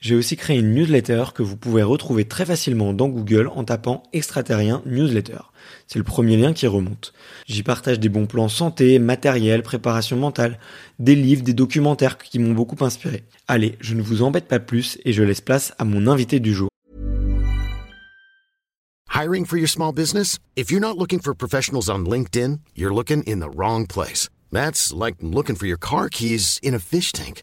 j'ai aussi créé une newsletter que vous pouvez retrouver très facilement dans Google en tapant extraterrien newsletter. C'est le premier lien qui remonte. J'y partage des bons plans santé, matériel, préparation mentale, des livres, des documentaires qui m'ont beaucoup inspiré. Allez, je ne vous embête pas plus et je laisse place à mon invité du jour. Hiring for your small business? If you're not looking for professionals on LinkedIn, you're looking in the wrong place. That's like looking for your car keys in a fish tank.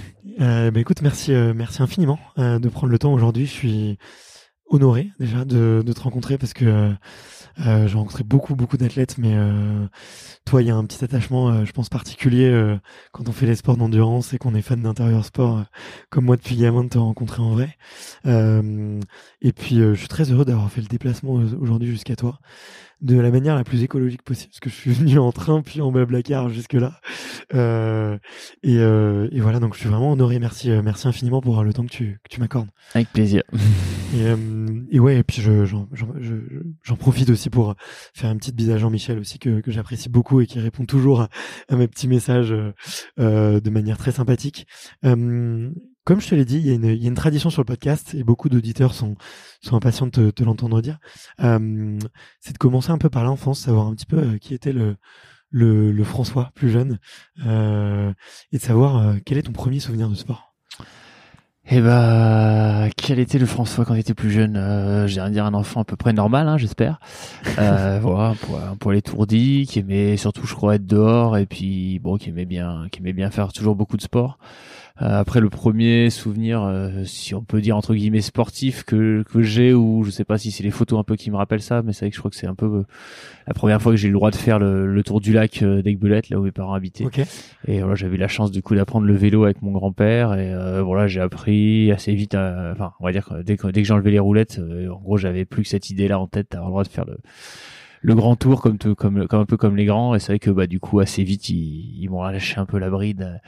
Euh, bah écoute, merci, euh, merci infiniment euh, de prendre le temps aujourd'hui. Je suis honoré déjà de, de te rencontrer parce que euh, euh, j'ai rencontré beaucoup, beaucoup d'athlètes, mais euh, toi, il y a un petit attachement, je pense, particulier quand on fait les sports d'endurance et qu'on est fan d'intérieur sport, comme moi depuis gamin, de te rencontrer en vrai. et puis, je suis très heureux d'avoir fait le déplacement aujourd'hui jusqu'à toi de la manière la plus écologique possible, parce que je suis venu en train puis en car jusque là. Euh, et, euh, et, voilà, donc je suis vraiment honoré. Merci, euh, merci infiniment pour le temps que tu, que tu m'accordes. Avec plaisir. Et, euh, et ouais, et puis je, j'en, j'en, profite aussi pour faire une petite bise à Jean-Michel aussi que, que j'apprécie beaucoup et qui répond toujours à, mes petits messages euh, de manière très sympathique. Comme je te l'ai dit, il y, a une, il y, a une, tradition sur le podcast et beaucoup d'auditeurs sont, sont impatients de te, te l'entendre dire. Euh, c'est de commencer un peu par l'enfance, savoir un petit peu euh, qui était le, le, le, François plus jeune euh, et de savoir euh, quel est ton premier souvenir de sport? Eh bah, quel était le François quand il était plus jeune? Euh, J'ai dire un enfant à peu près normal, hein, j'espère. Euh, voilà, pour, pour l'étourdi, qui aimait surtout, je crois, être dehors et puis bon, qui aimait bien, qui aimait bien faire toujours beaucoup de sport. Euh, après le premier souvenir, euh, si on peut dire entre guillemets sportif que que j'ai ou je sais pas si c'est les photos un peu qui me rappellent ça, mais c'est vrai que je crois que c'est un peu euh, la première fois que j'ai eu le droit de faire le, tour du lac d'Aigbelette, là où mes parents habitaient. Et voilà, j'avais la chance du coup d'apprendre le vélo avec mon grand-père et voilà, j'ai appris assez vite. enfin, on va dire que dès que, dès que j'enlevais les roulettes, en gros, j'avais plus que cette idée-là en tête d'avoir le droit de faire le le grand tour comme, comme comme un peu comme les grands et c'est vrai que bah du coup assez vite ils, ils m'ont lâché un peu la bride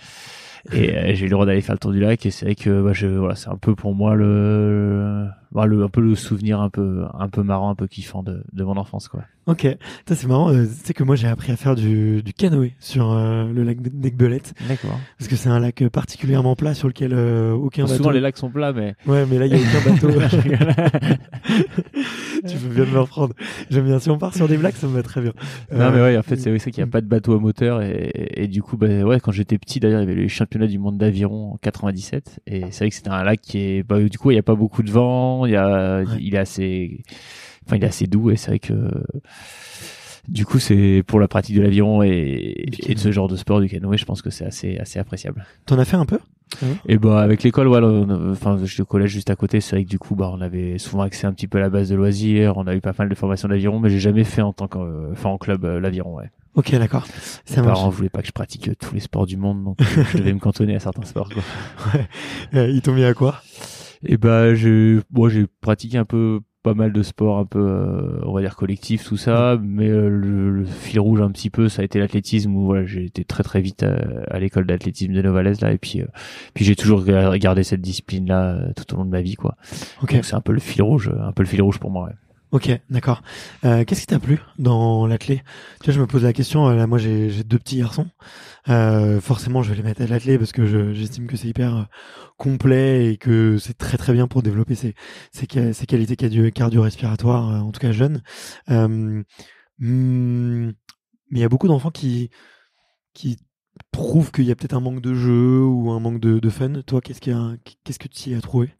et euh, j'ai eu le droit d'aller faire le tour du lac et c'est vrai que bah, je, voilà, c'est un peu pour moi le, bah, le, un peu le souvenir un peu un peu marrant, un peu kiffant de, de mon enfance quoi. Ok, ça c'est marrant. Euh, c'est que moi j'ai appris à faire du, du canoë sur euh, le lac d'Aigbelette. D'accord. Parce que c'est un lac particulièrement plat sur lequel euh, aucun bateau. Souvent les lacs sont plats, mais. Ouais, mais là il y a aucun bateau. tu peux bien me reprendre. J'aime bien. Si on part sur des blagues, ça me va très bien. Non, mais ouais, en fait c'est vrai qu'il n'y a pas de bateau à moteur et, et, du coup, bah, ouais, quand j'étais petit d'ailleurs, il y avait les championnats du monde d'aviron en 97 et c'est vrai que c'était un lac qui est, bah, du coup, il n'y a pas beaucoup de vent, il y a, il est assez enfin il est assez doux et c'est vrai que du coup c'est pour la pratique de l'aviron et, et, de ce genre de sport du canoë je pense que c'est assez assez appréciable t'en as fait un peu? Et bah avec l'école, voilà, enfin j'étais au collège juste à côté, c'est vrai que du coup bah on avait souvent accès un petit peu à la base de loisirs, on a eu pas mal de formations d'aviron, mais j'ai jamais fait en tant que, enfin en club l'aviron, ouais. Ok, d'accord. Mes parents voulaient pas que je pratique tous les sports du monde, donc je devais me cantonner à certains sports. Quoi. Ouais. ils t'ont mis à quoi? Et bah j'ai, bon, j'ai pratiqué un peu pas mal de sports un peu euh, on va dire collectifs tout ça mais euh, le, fil rouge un petit peu ça a été l'athlétisme où voilà j'ai été très très vite à, l'école d'athlétisme de Novalaise là et puis euh, puis j'ai toujours gardé cette discipline là tout au long de ma vie quoi okay. donc c'est un peu le fil rouge un peu le fil rouge pour moi ouais. Ok, d'accord. Euh, Qu'est-ce qui t'a plu dans l'athlé Tu vois, je me pose la question. Là, moi, j'ai deux petits garçons. Euh, forcément, je vais les mettre à l'athlé parce que j'estime que c'est hyper euh, complet et que c'est très très bien pour développer ses, ses, ses qualités cardio-respiratoires, euh, en tout cas jeunes. Euh, hmm, mais il y a beaucoup d'enfants qui qui trouvent qu'il y a peut-être un manque de jeu ou un manque de, de fun. Toi, qu'est-ce qu'est-ce que tu y as trouvé?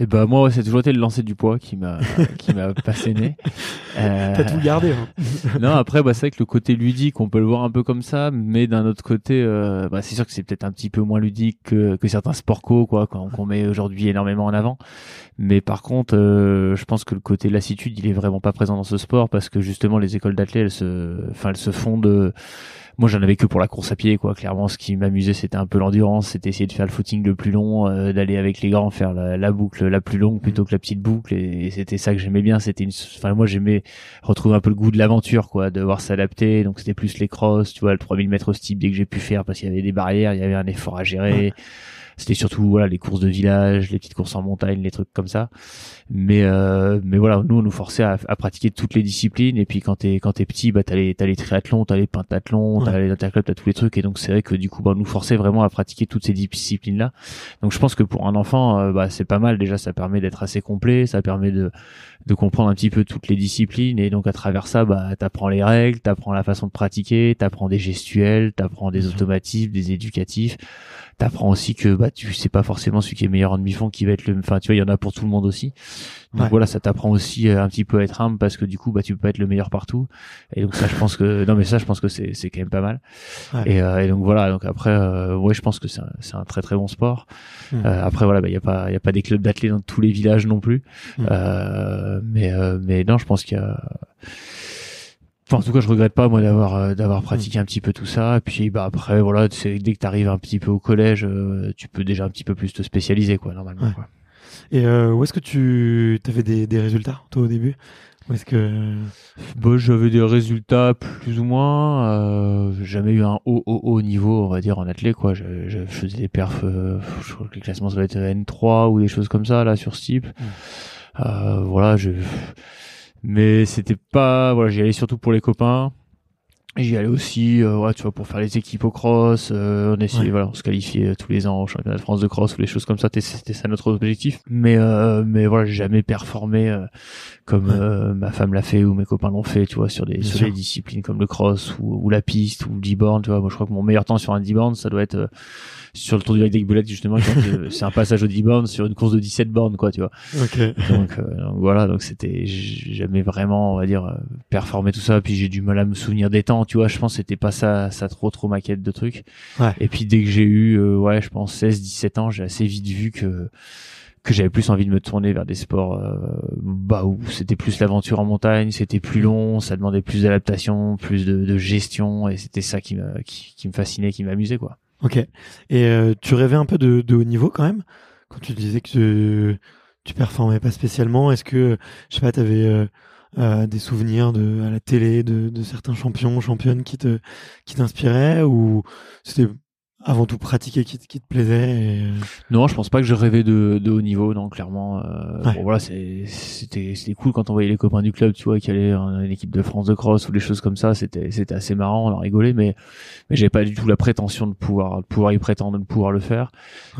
Et bah moi, c'est toujours été le lancer du poids qui m'a qui m'a passionné. Euh... T'as tout gardé. Hein. non, après, bah, c'est vrai que le côté ludique, on peut le voir un peu comme ça, mais d'un autre côté, euh, bah, c'est sûr que c'est peut-être un petit peu moins ludique que, que certains sports co, quoi, qu'on met aujourd'hui énormément en avant. Mais par contre, euh, je pense que le côté lassitude, il est vraiment pas présent dans ce sport parce que justement, les écoles d'athlètes, elles se, enfin, elles se font de moi j'en avais que pour la course à pied quoi clairement ce qui m'amusait c'était un peu l'endurance c'était essayer de faire le footing le plus long euh, d'aller avec les grands faire la, boucle la plus longue plutôt que la petite boucle et, c'était ça que j'aimais bien c'était une enfin moi j'aimais retrouver un peu le goût de l'aventure quoi de devoir s'adapter. Donc c'était plus les crosses tu vois le 3000 mètres steep dès que j'ai pu faire parce qu'il y avait des barrières il y avait un effort à gérer c'était surtout voilà les courses de village, les petites courses en montagne, les trucs comme ça. Mais euh, mais voilà, nous on nous forçait à, à, pratiquer toutes les disciplines. Et puis quand t'es quand t'es petit, bah t'as les t'as les triathlons, t'as les pentathlons, t'as les interclubs, t'as tous les trucs. Et donc c'est vrai que du coup bah on nous forçait vraiment à pratiquer toutes ces disciplines là. Donc je pense que pour un enfant, euh, bah c'est pas mal. Déjà ça permet d'être assez complet, ça permet de de comprendre un petit peu toutes les disciplines et donc à travers ça bah t'apprends les règles t'apprends la façon de pratiquer t'apprends des gestuels t'apprends des automatismes des éducatifs. T'apprends aussi que bah tu sais pas forcément celui qui est meilleur en demi-fond qui va être le enfin tu vois il y en a pour tout le monde aussi donc voilà ça t'apprend aussi euh, un petit peu à être humble parce que du coup bah tu peux pas être le meilleur partout et donc ça je pense que non mais ça je pense que c'est c'est quand même pas mal et, euh, et, donc voilà donc après euh, ouais je pense que c'est un, c'est un très très bon sport mmh. euh, après voilà bah il y a pas il y a pas des clubs d'athlètes dans tous les villages non plus mmh. mais mais non je pense qu'il y a Enfin, en tout cas, je regrette pas moi d'avoir euh, d'avoir pratiqué un petit peu tout ça. Et puis bah après voilà, dès que tu arrives un petit peu au collège, euh, tu peux déjà un petit peu plus te spécialiser quoi normalement. Quoi. Et euh, où est-ce que tu avais des, des résultats toi au début? Où est-ce que bah, j'avais des résultats plus ou moins. Euh, jamais eu un haut haut haut niveau on va dire en athlète quoi. Je, je faisais des perfs. je crois que les classements ça va être N3 ou des choses comme ça là sur Steep. Euh, voilà je mais c'était pas voilà j'y allais surtout pour les copains J'y allais aussi, euh, ouais, tu vois, pour faire les équipes au cross. Euh, on essayait, voilà, on se qualifiait tous les ans au championnat de France de cross ou les choses comme ça. C'était ça notre objectif. Mais, euh, mais voilà, j'ai jamais performé euh, comme euh, ma femme l'a fait ou mes copains l'ont fait, tu vois, sur des, sur des disciplines comme le cross ou, ou la piste ou le D-born. Tu vois, moi, je crois que mon meilleur temps sur un D-born, ça doit être sur le tour du lac des justement c'est un passage au 10 bornes sur une course de 17 bornes quoi tu vois. Donc, euh, donc, voilà donc c'était jamais vraiment on va dire euh, performé tout ça. Puis j'ai du mal à me souvenir des temps tu vois. Je pense c'était pas ça ça trop trop maquette de trucs ouais. et puis dès que j'ai eu euh, ouais je pense 16 17 ans j'ai assez vite vu que que j'avais plus envie de me tourner vers des sports euh, bah où c'était plus l'aventure en montagne, c'était plus long, ça demandait plus d'adaptation, plus de, de, gestion et c'était ça qui me qui, qui me fascinait, qui m'amusait quoi. Ok. Et euh, tu rêvais un peu de, de, haut niveau quand même quand tu disais que tu, tu performais pas spécialement. Est-ce que je sais pas, t'avais euh, euh, des souvenirs de à la télé de, de certains champions, championnes qui te qui t'inspiraient ou c'était avant tout pratiquer qui, qui te plaisait euh, Non, je pense pas que je rêvais de, de haut niveau, non, clairement. Euh, bon, voilà, c'était cool quand on voyait les copains du club, tu vois, qui allaient en équipe de France de cross ou des choses comme ça. C'était c'était assez marrant, on en rigolait, mais mais j'avais pas du tout la prétention de pouvoir de pouvoir y prétendre, de pouvoir le faire.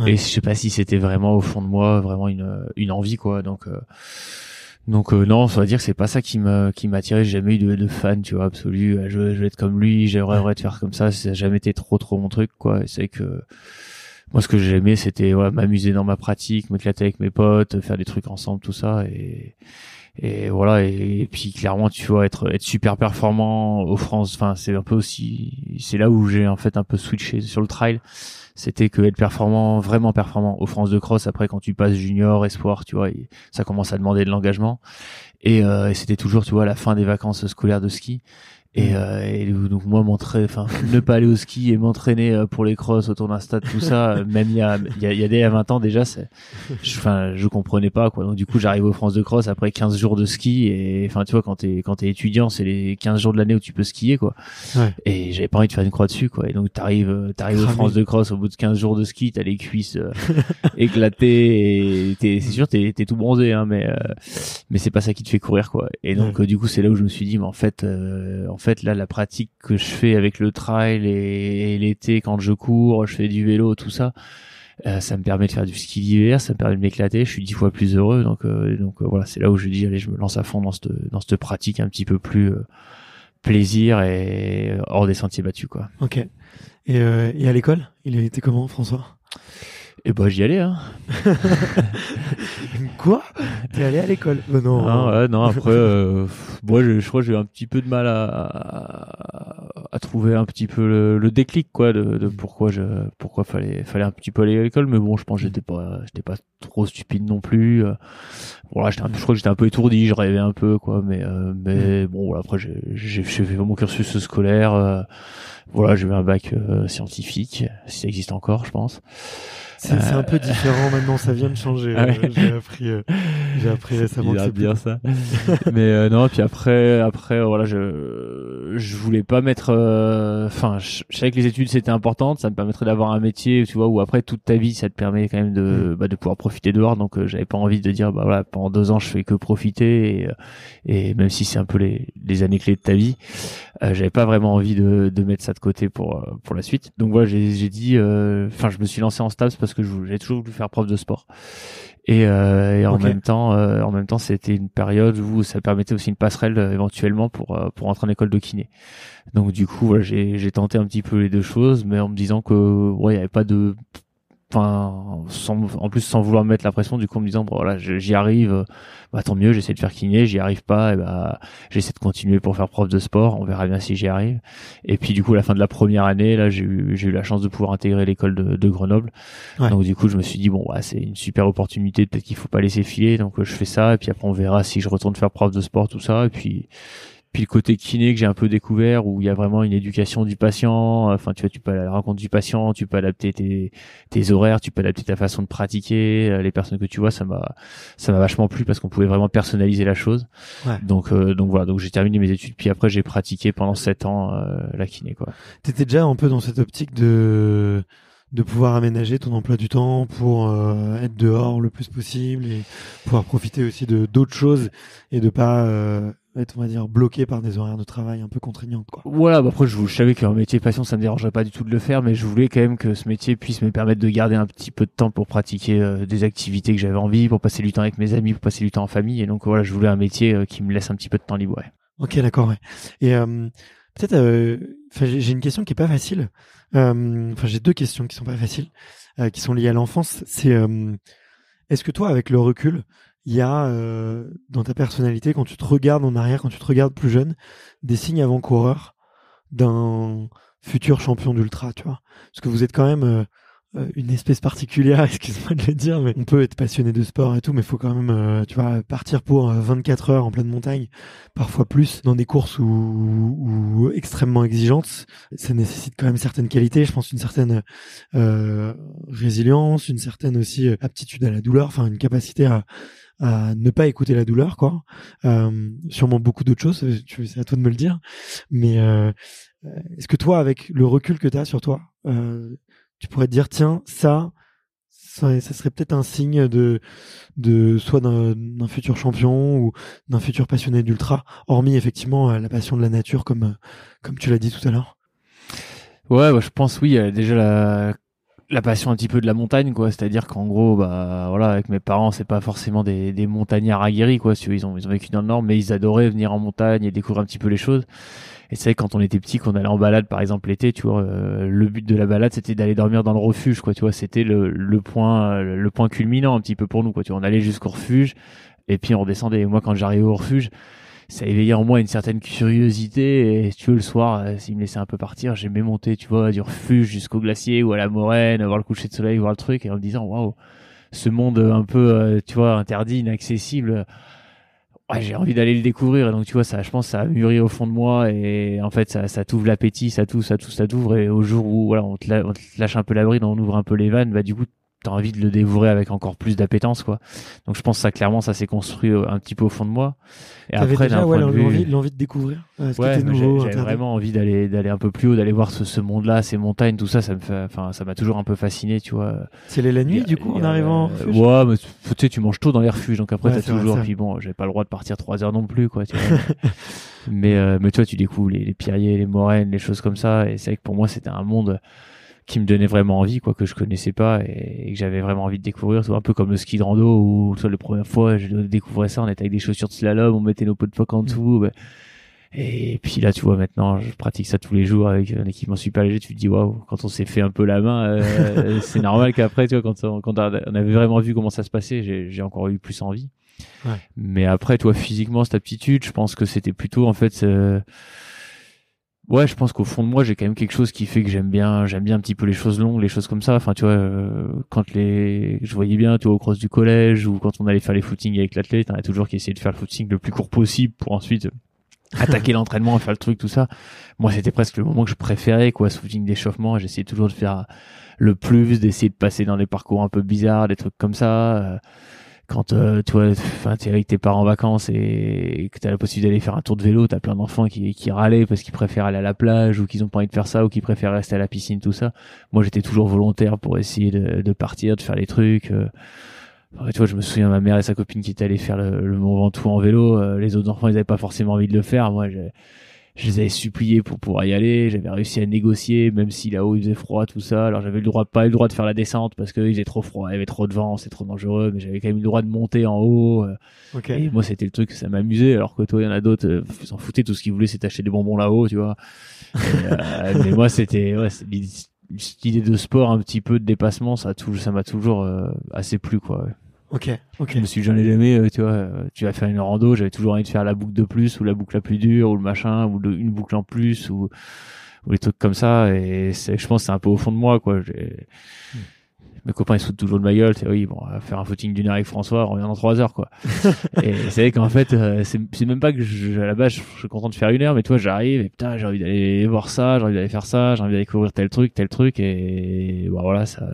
Et je sais pas si c'était vraiment au fond de moi vraiment une une envie, quoi. Donc euh, donc euh, non, ça veut dire que c'est pas ça qui m'a qui m'attirait. J'ai jamais eu de, de fan, tu vois, absolu. Je, je veux être comme lui, j'aimerais de faire comme ça. Ça n'a jamais été trop trop mon truc, quoi. C'est que moi, ce que j'aimais, c'était ouais, m'amuser dans ma pratique, m'éclater avec mes potes, faire des trucs ensemble, tout ça. Et et voilà et, puis clairement tu vois être être super performant au France enfin c'est un peu aussi c'est là où j'ai en fait un peu switché sur le trail. C'était que être performant vraiment performant au France de cross après quand tu passes junior espoir tu vois ça commence à demander de l'engagement. Et, euh, et c'était toujours tu vois la fin des vacances scolaires de ski et, mm. euh, et, donc moi m'entraîner enfin ne pas aller au ski et m'entraîner euh, pour les crosses autour d'un stade tout ça euh, même il y a il y a, il y a des 20 ans déjà c'est enfin je, comprenais pas quoi. Donc du coup j'arrive aux France de cross après 15 jours de ski et enfin tu vois quand t'es quand t'es étudiant c'est les 15 jours de l'année où tu peux skier quoi. Ouais. et j'avais pas envie de faire une croix dessus quoi. Et donc t'arrives t'arrives aux France de cross au bout de 15 jours de ski t'as les cuisses éclatées et c'est sûr t'es es tout bronzé hein mais mais c'est pas ça qui te fait courir quoi. Et donc du coup c'est là où je me suis dit mais en fait en fait là la pratique que je fais avec le trail et, l'été quand je cours, je fais du vélo, tout ça, euh, ça me permet de faire du ski d'hiver, ça me permet de m'éclater, je suis dix fois plus heureux. Donc euh, donc euh, voilà, c'est là où je dis allez, je me lance à fond dans cette dans cette pratique un petit peu plus plaisir et hors des sentiers battus quoi. Ok. Et, et à l'école, il était comment François? Et bah j'y allais hein. Quoi? T'es allé à l'école? Euh, Non. Non, ouais, non après, euh, moi je, je crois que j'ai eu un petit peu de mal à, à, à trouver un petit peu le, le déclic quoi de, de, pourquoi je pourquoi fallait fallait un petit peu aller à l'école. Mais bon, je pense que j'étais pas j'étais pas trop stupide non plus. Voilà, j'étais je crois que j'étais un peu étourdi, je rêvais un peu quoi. Mais euh, mais bon voilà après j'ai j'ai fait mon cursus scolaire. Euh, voilà, j'ai eu un bac scientifique, si ça existe encore, je pense. C'est un peu différent maintenant, ça vient de changer. Ah j'ai appris, euh, j'ai appris récemment c'est bien ça. Mais euh, non, puis après, après, voilà, je, je voulais pas mettre. Euh, enfin, je, savais que les études c'était important, ça me permettrait d'avoir un métier, tu vois, où après toute ta vie, ça te permet quand même de, mm. bah, de pouvoir profiter dehors. Donc, j'avais pas envie de dire, bah voilà, pendant deux ans, je fais que profiter, et, et même si c'est un peu les, les années clés de ta vie, j'avais pas vraiment envie de, de mettre ça de côté pour pour la suite. Donc voilà, j'ai dit, enfin, je me suis lancé en stage parce que j'ai toujours voulu faire prof de sport. Et, euh, et en même temps, euh, en même temps, c'était une période où ça permettait aussi une passerelle euh, éventuellement pour euh, pour entrer en école de kiné. Donc du coup, voilà, j'ai j'ai tenté un petit peu les deux choses, mais en me disant que ouais, il y avait pas de enfin sans, en plus sans vouloir mettre la pression du coup en me disant bon, voilà j'y arrive bah tant mieux j'essaie de faire kiné j'y arrive pas et bah j'essaie de continuer pour faire prof de sport on verra bien si j'y arrive. Et puis du coup à la fin de la première année là j'ai eu j'ai eu la chance de pouvoir intégrer l'école de, de, Grenoble. Donc du coup je me suis dit bon ouais, c'est une super opportunité peut-être qu'il faut pas laisser filer donc je fais ça et puis après on verra si je retourne faire prof de sport tout ça et puis puis le côté kiné que j'ai un peu découvert où il y a vraiment une éducation du patient enfin tu vois tu peux aller à la rencontre du patient tu peux adapter tes, tes horaires tu peux adapter ta façon de pratiquer euh, les personnes que tu vois ça m'a ça m'a vachement plu parce qu'on pouvait vraiment personnaliser la chose ouais. donc euh, donc voilà donc j'ai terminé mes études puis après j'ai pratiqué pendant sept ans euh, la kiné quoi t'étais déjà un peu dans cette optique de de pouvoir aménager ton emploi du temps pour euh, être dehors le plus possible et pouvoir profiter aussi de d'autres choses et de pas euh, être on va dire bloqué par des horaires de travail un peu contraignantes quoi. Voilà, bah après je, je savais qu'un métier passion ça me dérangerait pas du tout de le faire mais je voulais quand même que ce métier puisse me permettre de garder un petit peu de temps pour pratiquer euh, des activités que j'avais envie, pour passer du temps avec mes amis, pour passer du temps en famille et donc voilà, je voulais un métier qui me laisse un petit peu de temps libre. Ouais. OK, d'accord ouais. Et peut-être j'ai une question qui est pas facile euh, enfin, j'ai deux questions qui sont pas faciles, euh, qui sont liées à l'enfance. C'est euh, est-ce que toi, avec le recul, il y a dans ta personnalité, quand tu te regardes en arrière, quand tu te regardes plus jeune, des signes avant-coureurs d'un futur champion d'ultra, tu vois. Parce que vous êtes quand même euh, une espèce particulière, excuse-moi de le dire, mais on peut être passionné de sport et tout, mais faut quand même, euh, tu vois, partir pour 24 euh, heures en pleine montagne, parfois plus, dans des courses ou extrêmement exigeantes. Ça nécessite quand même certaines qualités, je pense une certaine résilience, une certaine aussi aptitude à la douleur, enfin une capacité à, à ne pas écouter la douleur, quoi. sûrement beaucoup d'autres choses, c'est à toi de me le dire. Mais est-ce que toi, avec le recul que tu as sur toi, tu pourrais te dire tiens ça ça, serait peut-être un signe de de soit d'un futur champion ou d'un futur passionné d'ultra hormis effectivement euh, la passion de la nature comme euh, comme tu l'as dit tout à l'heure. Ouais bah, je pense oui déjà la la passion un petit peu de la montagne quoi. C'est-à-dire qu'en gros bah voilà avec mes parents c'est pas forcément des, des montagnards aguerris quoi. Ils ont ils ont vécu dans le nord mais ils adoraient venir en montagne et découvrir un petit peu les choses et c'est quand on était petit, qu'on allait en balade, par exemple l'été, tu vois, euh, le but de la balade, c'était d'aller dormir dans le refuge, quoi. Tu vois, c'était le, le point, le point culminant un petit peu pour nous, quoi. Tu vois, on allait jusqu'au refuge. et puis on redescendait. Et moi, quand j'arrivais au refuge, ça éveillait en moi une certaine curiosité. Et tu veux, le soir, euh, s'il me laissait un peu partir, j'aimais monter, tu vois, du refuge jusqu'au glacier ou à la moraine, voir le coucher de soleil, voir le truc, et en me disant, waouh, ce monde un peu, euh, tu vois, interdit, inaccessible. Ouais, j'ai envie d'aller le découvrir. Et donc, tu vois, ça, je pense, ça a mûri au fond de moi. Et en fait, ça, ça t'ouvre l'appétit, ça t'ouvre, ça t'ouvre, ça t'ouvre. Et au jour où, voilà, on te, lâche un peu la bride, on ouvre un peu les vannes, bah, du coup, t'as envie de le dévorer avec encore plus d'appétence quoi. Donc je pense que ça clairement ça s'est construit euh, un petit peu au fond de moi. Et après déjà ouais, l'envie de découvrir euh, ce ouais, j'avais vraiment envie d'aller d'aller un peu plus haut d'aller voir ce, ce monde là ces montagnes tout ça ça me fait enfin ça m'a toujours un peu fasciné tu vois. C'est la nuit du coup en arrivant ouais mais tu sais tu manges tôt dans les refuges donc après t'as toujours puis bon j'avais pas le droit de partir trois heures non plus quoi tu vois. Mais euh, mais toi tu découvres les, les pierriers les moraines les choses comme ça et c'est vrai que pour moi c'était un monde qui me donnait vraiment envie, quoi, que je connaissais pas et, que j'avais vraiment envie de découvrir. C'est un peu comme le ski de rando où, toi, la première fois, je découvrais ça, on était avec des chaussures de slalom, on mettait nos pots de phoque en dessous. Bah, et puis là, tu vois, maintenant, je pratique ça tous les jours avec un équipement super léger. Tu te dis, waouh, quand on s'est fait un peu la main, euh, c'est normal qu'après, tu vois, quand on, quand on avait vraiment vu comment ça se passait, j'ai encore eu plus envie. Ouais. Mais après, toi, physiquement, cette aptitude, je pense que c'était plutôt, en fait, euh, Ouais, je pense qu'au fond de moi, j'ai quand même quelque chose qui fait que j'aime bien, j'aime bien un petit peu les choses longues, les choses comme ça. Enfin, tu vois, euh, quand les, je voyais bien, tu vois, au cross du collège ou quand on allait faire les footings avec l'athlète, on a toujours qui essayé de faire le footing le plus court possible pour ensuite attaquer l'entraînement, faire le truc, tout ça. Moi, c'était presque le moment que je préférais, quoi, ce footing d'échauffement. J'essayais toujours de faire le plus, d'essayer de passer dans des parcours un peu bizarres, des trucs comme ça. Quand euh, tu vois, t'es avec tes parents en vacances et, que t'as la possibilité d'aller faire un tour de vélo, t'as plein d'enfants qui, qui râlaient parce qu'ils préfèrent aller à la plage ou qu'ils ont pas envie de faire ça ou qu'ils préfèrent rester à la piscine, tout ça. Moi, j'étais toujours volontaire pour essayer de, de partir, de faire les trucs. Euh. tu vois, je me souviens ma mère et sa copine qui étaient allées faire le, le Mont Ventoux en vélo. Euh, les autres enfants, ils avaient pas forcément envie de le faire. Moi, je les avais suppliés pour pouvoir y aller. J'avais réussi à négocier, même si là-haut il faisait froid, tout ça. Alors j'avais le droit, pas eu le droit de faire la descente parce qu'il faisait trop froid, il y avait trop de vent, c'est trop dangereux. Mais j'avais quand même le droit de monter en haut. Euh. Et moi c'était le truc, ça m'amusait. Alors que toi, il y en a d'autres, euh, s'en foutaient. Tout ce qu'ils voulaient, c'est acheter des bonbons là-haut, tu vois. euh, mais moi c'était, ouais, l'idée de sport, un petit peu de dépassement, ça, ça m'a toujours euh, assez plu, quoi. Ok, ok. Je me suis jamais jamais, euh, tu vois, euh, tu vas faire une rando, j'avais toujours envie de faire la boucle de plus ou la boucle la plus dure ou le machin ou une boucle en plus ou ou les trucs comme ça et c'est, je pense c'est un peu au fond de moi quoi. J'ai... Hmm. Mes copains ils se foutent toujours de ma gueule, c'est oui bon, on va faire un footing d'une heure avec François, on revient dans trois heures quoi. et c'est vrai qu'en fait euh, c'est, c'est même pas que je, à la base je, suis content de faire une heure, mais toi j'arrive et putain j'ai envie d'aller voir ça, j'ai envie d'aller faire ça, j'ai envie d'aller découvrir tel truc, tel truc et bon voilà ça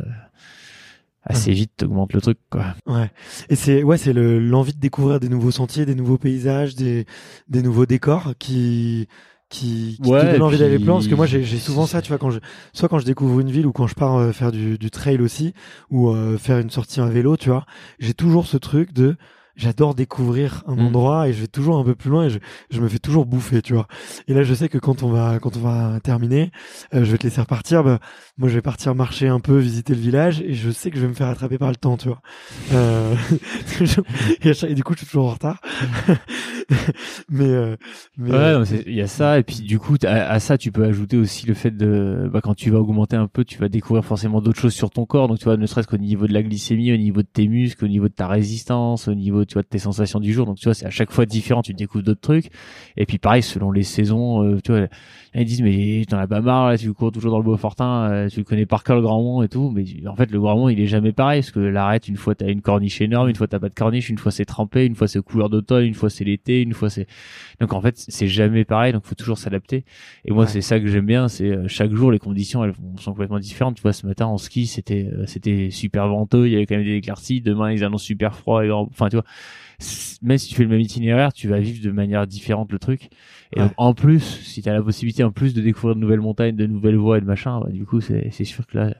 assez vite t'augmentes le truc quoi. Ouais. Et c'est ouais, c'est le l'envie de découvrir des nouveaux sentiers, des nouveaux paysages, des des nouveaux décors qui qui, qui te donne envie d'aller plus loin parce que moi j'ai souvent ça tu vois quand je soit quand je découvre une ville ou quand je pars euh, faire du, du trail aussi ou euh, faire une sortie en vélo tu vois j'ai toujours ce truc de j'adore découvrir un mm. endroit et je vais toujours un peu plus loin et je, je, me fais toujours bouffer, tu vois. Et là, je sais que quand on va quand on va terminer, euh, je vais te laisser repartir. Bah, moi, je vais partir marcher un peu, visiter le village et je sais que je vais me faire attraper par le temps, tu vois. Euh, et, du coup, je suis toujours en retard. mais, euh, mais ouais, il y a ça et puis du coup, à, ça, tu peux ajouter aussi le fait de bah, quand tu vas augmenter un peu, tu vas découvrir forcément d'autres choses sur ton corps. Donc, tu vois, ne serait-ce qu'au niveau de la glycémie, au niveau de tes muscles, au niveau de ta résistance, au niveau tu vois, de tes sensations du jour. Donc, tu vois, c'est à chaque fois différent. Tu découvres d'autres trucs. Et puis, pareil, selon les saisons, euh, tu vois, ils disent, mais t'en as pas marre, là, tu cours toujours dans le Beaufortin, euh, tu connais par cœur le Grand Mont et tout. Mais en fait, le Grand Mont, il est jamais pareil. Parce que l'arrête, une fois, t'as une corniche énorme, une fois, t'as pas de corniche, une fois, c'est trempé, une fois, c'est couleur d'automne, une fois, c'est l'été, une fois, c'est. Donc, en fait, c'est jamais pareil. Donc, faut toujours s'adapter. Et moi, c'est ça que j'aime bien. C'est euh, chaque jour, les conditions, elles sont complètement différentes. Tu vois, ce matin, en ski, c'était, c'était super venteux. Il y avait quand même des éclaircies. Demain, ils annoncent super froid et enfin, tu vois même si tu fais le même itinéraire, tu vas vivre de manière différente le truc. Et en plus, si tu as la possibilité en plus de découvrir de nouvelles montagnes, de nouvelles voies et de machin, bah, du coup, c'est sûr que là,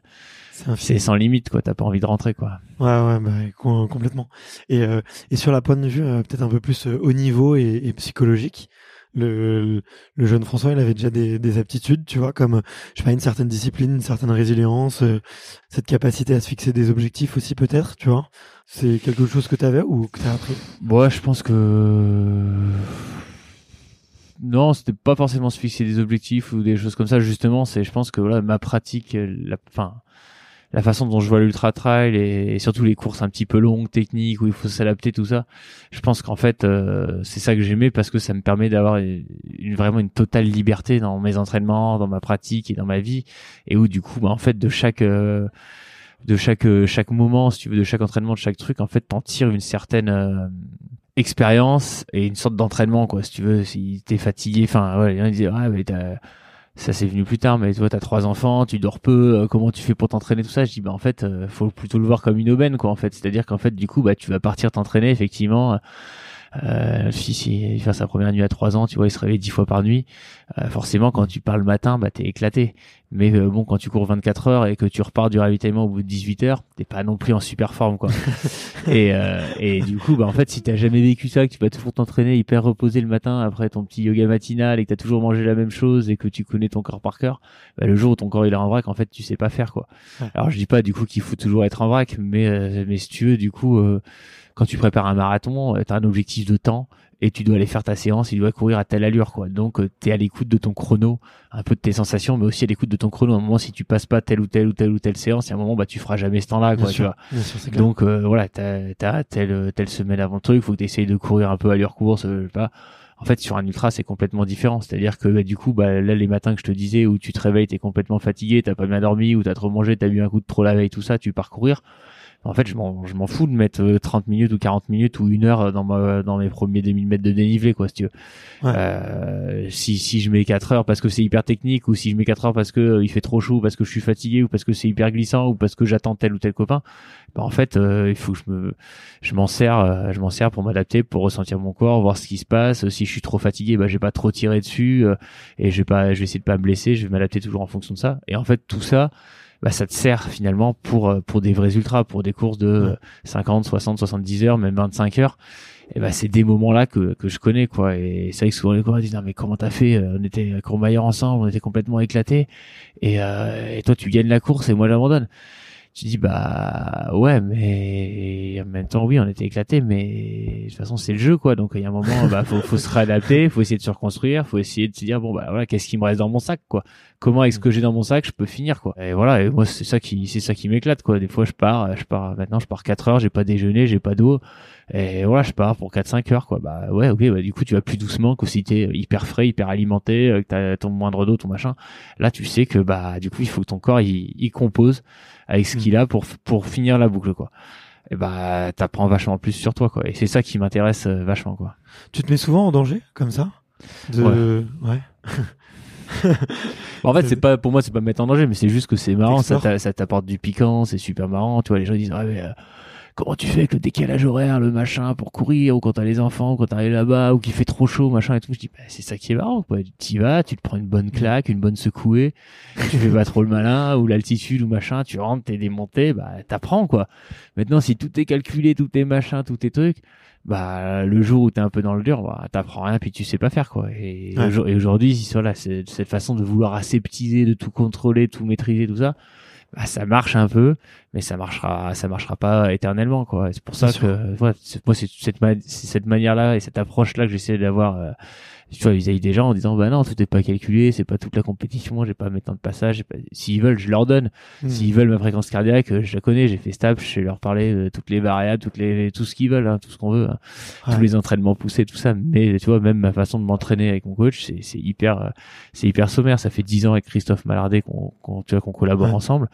c'est sans limite, quoi. T'as pas envie de rentrer, quoi. Ouais, ouais, bah, complètement. Et, euh, et sur la point de vue euh, peut-être un peu plus euh, haut niveau et, et psychologique, le, le, jeune François, il avait déjà des, des, aptitudes, tu vois, comme je sais pas une certaine discipline, une certaine résilience, euh, cette capacité à se fixer des objectifs aussi peut-être, tu vois. C'est quelque chose que tu avais ou que tu as appris? Ouais, je pense que non, c'était pas forcément se fixer des objectifs ou des choses comme ça. Justement, c'est, je pense que voilà, ma pratique, la, enfin, la façon dont je vois l'ultra trail et, surtout les courses un petit peu longues, techniques où il faut s'adapter tout ça. Je pense qu'en fait euh, c'est ça que j'aimais parce que ça me permet d'avoir une, vraiment une totale liberté dans mes entraînements, dans ma pratique et dans ma vie et où du coup bah, en fait de chaque euh, de chaque chaque moment si tu veux de chaque entraînement de chaque truc en fait t'en tires une certaine euh, expérience et une sorte d'entraînement quoi si tu veux si t'es fatigué enfin ouais il dit ah mais t'as ça c'est venu plus tard, mais toi t'as trois enfants, tu dors peu, euh, comment tu fais pour t'entraîner tout ça? Je dis bah en fait, euh, faut plutôt le voir comme une aubaine quoi en fait, c'est-à-dire qu'en fait du coup bah tu vas partir t'entraîner effectivement euh, le fils il, fait sa première nuit à 3 ans, tu vois, il se réveille 10 fois par nuit. Euh, forcément, quand tu pars le matin, bah t'es éclaté. Mais euh, bon, quand tu cours 24 heures et que tu repars du ravitaillement au bout de 18 heures, t'es pas non plus en super forme, quoi. et, et du coup, bah en fait, si t'as jamais vécu ça, que tu vas toujours t'entraîner hyper reposé le matin après ton petit yoga matinal et que t'as toujours mangé la même chose et que tu connais ton corps par cœur, bah, le jour où ton corps il est en vrac, en fait, tu sais pas faire, quoi. Alors je dis pas du coup qu'il faut toujours être en vrac, mais mais si tu veux, du coup quand tu prépares un marathon, euh, tu as un objectif de temps et tu dois aller faire ta séance, il doit courir à telle allure quoi. Donc euh, tu es à l'écoute de ton chrono, un peu de tes sensations mais aussi à l'écoute de ton chrono. À un moment si tu passes pas telle ou telle ou telle ou telle séance, à un moment bah tu feras jamais ce temps-là quoi, tu vois. Donc euh, voilà, tu as, telle telle semaine avant le truc, faut que tu essayes de courir un peu à allure course, je sais pas. En fait, sur un ultra, c'est complètement différent. C'est-à-dire que bah, du coup, bah, là, les matins que je te disais, où tu te réveilles, t'es complètement fatigué, t'as pas bien dormi, ou t'as trop mangé, t'as bu un coup de trop la veille, tout ça, tu pars courir en fait, je m'en, fous de mettre 30 euh, minutes ou 40 minutes ou une heure euh, dans ma, dans mes premiers 2000 mètres de dénivelé, quoi, si tu veux. Euh, si, si je mets 4 heures parce que c'est hyper technique ou si je mets 4 heures parce que il fait trop chaud, parce que je suis fatigué ou parce que c'est hyper glissant ou parce que j'attends tel ou tel copain, bah, en fait, il faut que je me, je m'en sers, je m'en sers pour m'adapter, pour ressentir mon corps, voir ce qui se passe. Si je suis trop fatigué, bah, j'ai pas trop tiré dessus et je vais pas, je vais essayer de pas me blesser, je vais m'adapter toujours en fonction de ça. Et en fait, tout ça, bah, ça te sert finalement pour euh, pour des vrais ultras, pour des courses de 50, 60, 70 heures, même 25 heures. Et bah c'est des moments là que que je connais quoi. Et c'est vrai que souvent les coureurs disent non mais comment t'as fait euh, On était à Courmayeur ensemble, on était complètement éclatés. Et euh, et toi tu gagnes la course et moi j'abandonne tu dis bah ouais mais en même temps oui on était éclatés mais de toute façon c'est le jeu quoi. Donc il y a un moment bah faut, faut se réadapter faut essayer de se reconstruire faut essayer de se dire bon bah voilà qu'est-ce qui me reste dans mon sac quoi? Comment avec ce que j'ai dans mon sac je peux finir quoi? Et voilà et moi c'est ça qui c'est ça qui m'éclate quoi. Des fois je pars je pars maintenant je pars 4 heures j'ai pas déjeuné j'ai pas d'eau. Et voilà je pars pour 4 5 heures quoi. Bah ouais ok bah du coup tu vas plus doucement que si t'es hyper frais hyper alimenté euh, que t'as ton moindre d'eau ton machin. Là tu sais que bah du coup il faut que ton corps il compose avec ce mm. qu'il a pour pour finir la boucle quoi. Et bah t'apprends vachement plus sur toi quoi. Et c'est ça qui m'intéresse euh, vachement quoi. Tu te mets souvent en danger comme ça? De... ouais, en fait c'est pas pour moi c'est pas me mettre en danger mais c'est juste que c'est marrant ça t'apporte du piquant c'est super marrant tu vois les gens disent ah mais euh, comment tu fais avec le décalage horaire, le machin, pour courir, ou quand t'as les enfants, quand t'arrives là-bas, ou qu'il fait trop chaud, machin et tout. Je dis, bah, c'est ça qui est marrant, quoi. Tu y vas, tu te prends une bonne claque, une bonne secouée, tu fais pas trop le malin, ou l'altitude, ou machin, tu rentres, t'es démonté, bah, t'apprends, quoi. Maintenant, si tout est calculé, tout est machin, tout est truc, bah le jour où t'es un peu dans le dur bah t'apprends rien puis tu sais pas faire quoi et, aujourd'hui voilà cette façon de vouloir aseptiser de tout contrôler tout maîtriser tout ça bah, ça marche un peu, mais ça marchera, ça marchera pas éternellement, quoi. C'est pour ça que, moi, c'est cette, cette manière-là et cette approche-là que j'essaie d'avoir euh, tu vois, vis-à-vis des gens en disant bah non, tout est pas calculé, c'est pas toute la compétition, j'ai pas mes temps de passage, s'ils veulent, je leur donne. Hmm. S'ils veulent ma fréquence cardiaque, euh, je la connais, j'ai fait stable, je vais leur parler de toutes les variables, toutes les tout ce qu'ils veulent, hein, tout ce qu'on veut, hein. tous les entraînements poussés, tout ça. Mais tu vois, même ma façon de m'entraîner avec mon coach, c'est c'est hyper euh, c'est hyper sommaire. Ça fait dix ans avec Christophe Malardet qu'on tu vois qu'on collabore ensemble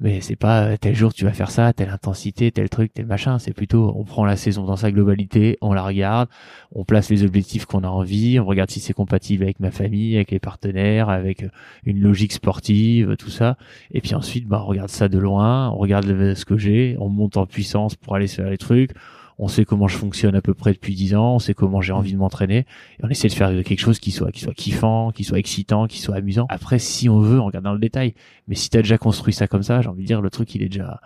mais c'est pas euh, tel jour tu vas faire ça, telle intensité, tel truc, tel machin. C'est plutôt on prend la saison dans sa globalité, on la regarde, on place les objectifs qu'on a envie, on regarde si c'est compatible avec ma famille, avec les partenaires, avec euh, une logique sportive, tout ça. Et puis ensuite, bah, on regarde ça de loin, on regarde ce que j'ai, on monte en puissance pour aller faire les trucs on sait comment je fonctionne à peu près depuis dix ans, on sait comment j'ai envie de m'entraîner, et on essaie de faire quelque chose qui soit, qui soit kiffant, qui soit excitant, qui soit amusant. Après, si on veut, on regarde dans le détail. Mais si t'as déjà construit ça comme ça, j'ai envie de dire, le truc, il est déjà,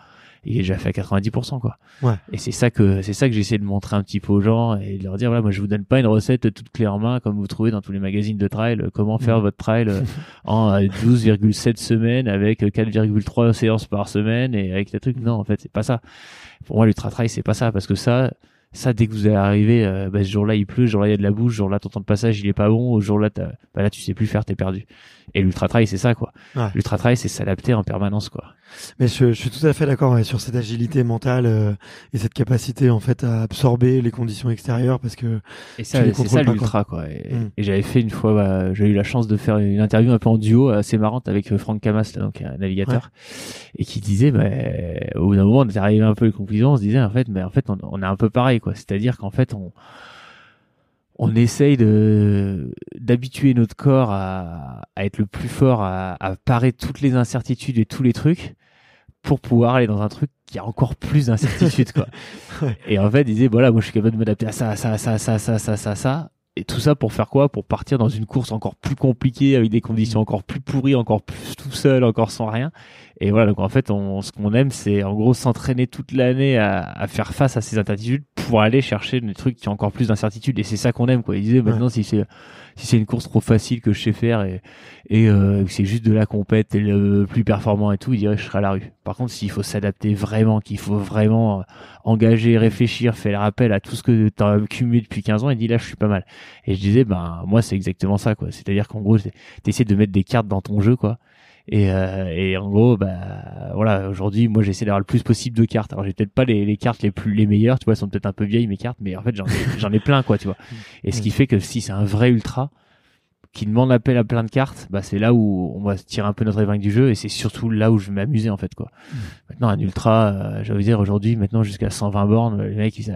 il est déjà fait à 90% quoi. Ouais. Et c'est ça que c'est ça que j'essaie de montrer un petit peu aux gens et de leur dire voilà moi je vous donne pas une recette toute clé en main comme vous trouvez dans tous les magazines de trail comment faire votre trail euh, en 12,7 euh, semaines avec 4,3 séances par semaine et avec des trucs. Non en fait c'est pas ça. Pour moi l'ultra trail c'est pas ça parce que ça ça dès que vous allez arriver euh, bah, ce jour-là il pleut ce jour-là il y a de la bouche ce jour-là ton temps de passage il est pas bon ce jour-là bah là tu sais plus faire t'es perdu. Et l'ultra trail c'est ça quoi. L'ultra trail c'est s'adapter en permanence quoi Mais je, je, suis tout à fait d'accord ouais, sur cette agilité mentale euh, et cette capacité en fait à absorber les conditions extérieures parce que et ça c'est ça l'ultra quoi. Et, mm. et j'avais fait une fois, bah, j'ai eu la chance de faire une interview un peu en duo assez marrante avec euh, Franck Camas, là, donc un navigateur, et qui disait, bah, au bout d'un moment, on est arrivé un peu les conclusions, on se disait en fait, mais en fait, on, on est un peu pareil quoi. C'est-à-dire qu'en fait, on on essaye de d'habituer notre corps à, à, être le plus fort, à, à parer toutes les incertitudes et tous les trucs pour pouvoir aller dans un truc qui a encore plus d'incertitudes quoi. Et en fait, il disait voilà, moi je suis capable de m'adapter à ça, à ça, à ça, à ça, à ça, ça, ça, ça. Et tout ça pour faire quoi? Pour partir dans une course encore plus compliquée, avec des conditions encore plus pourries, encore plus tout seul, encore sans rien. Et voilà, donc en fait, on, ce qu'on aime, c'est en gros s'entraîner toute l'année à, à, faire face à ces incertitudes pour aller chercher des trucs qui ont encore plus d'incertitudes. Et c'est ça qu'on aime, quoi. Il disait maintenant, si c'est si c'est une course trop facile que je sais faire et, et euh, c'est juste de la compète et le plus performant et tout, il dirait je serai à la rue. Par contre, s'il faut s'adapter vraiment, qu'il faut vraiment euh, engager, réfléchir, faire rappel à tout ce que tu as accumulé depuis 15 ans, il dit là je suis pas mal. Et je disais ben moi c'est exactement ça quoi. C'est-à-dire qu'en gros, tu essaies de mettre des cartes dans ton jeu quoi. Et, euh, et en gros, bah voilà, aujourd'hui, moi j'essaie d'avoir le plus possible de cartes. Alors j'ai peut-être pas les, les, cartes les plus les meilleures, tu vois, elles sont peut-être un peu vieilles mes cartes, mais en fait j'en ai, j'en ai plein quoi, tu vois. Et ce qui fait que si c'est un vrai ultra qui demande appel à plein de cartes, bah c'est là où on va tirer un peu notre épingle du jeu et c'est surtout là où je vais m'amuser en fait quoi. Maintenant un ultra, euh, je veux dire aujourd'hui maintenant jusqu'à 120 bornes, les mecs ils,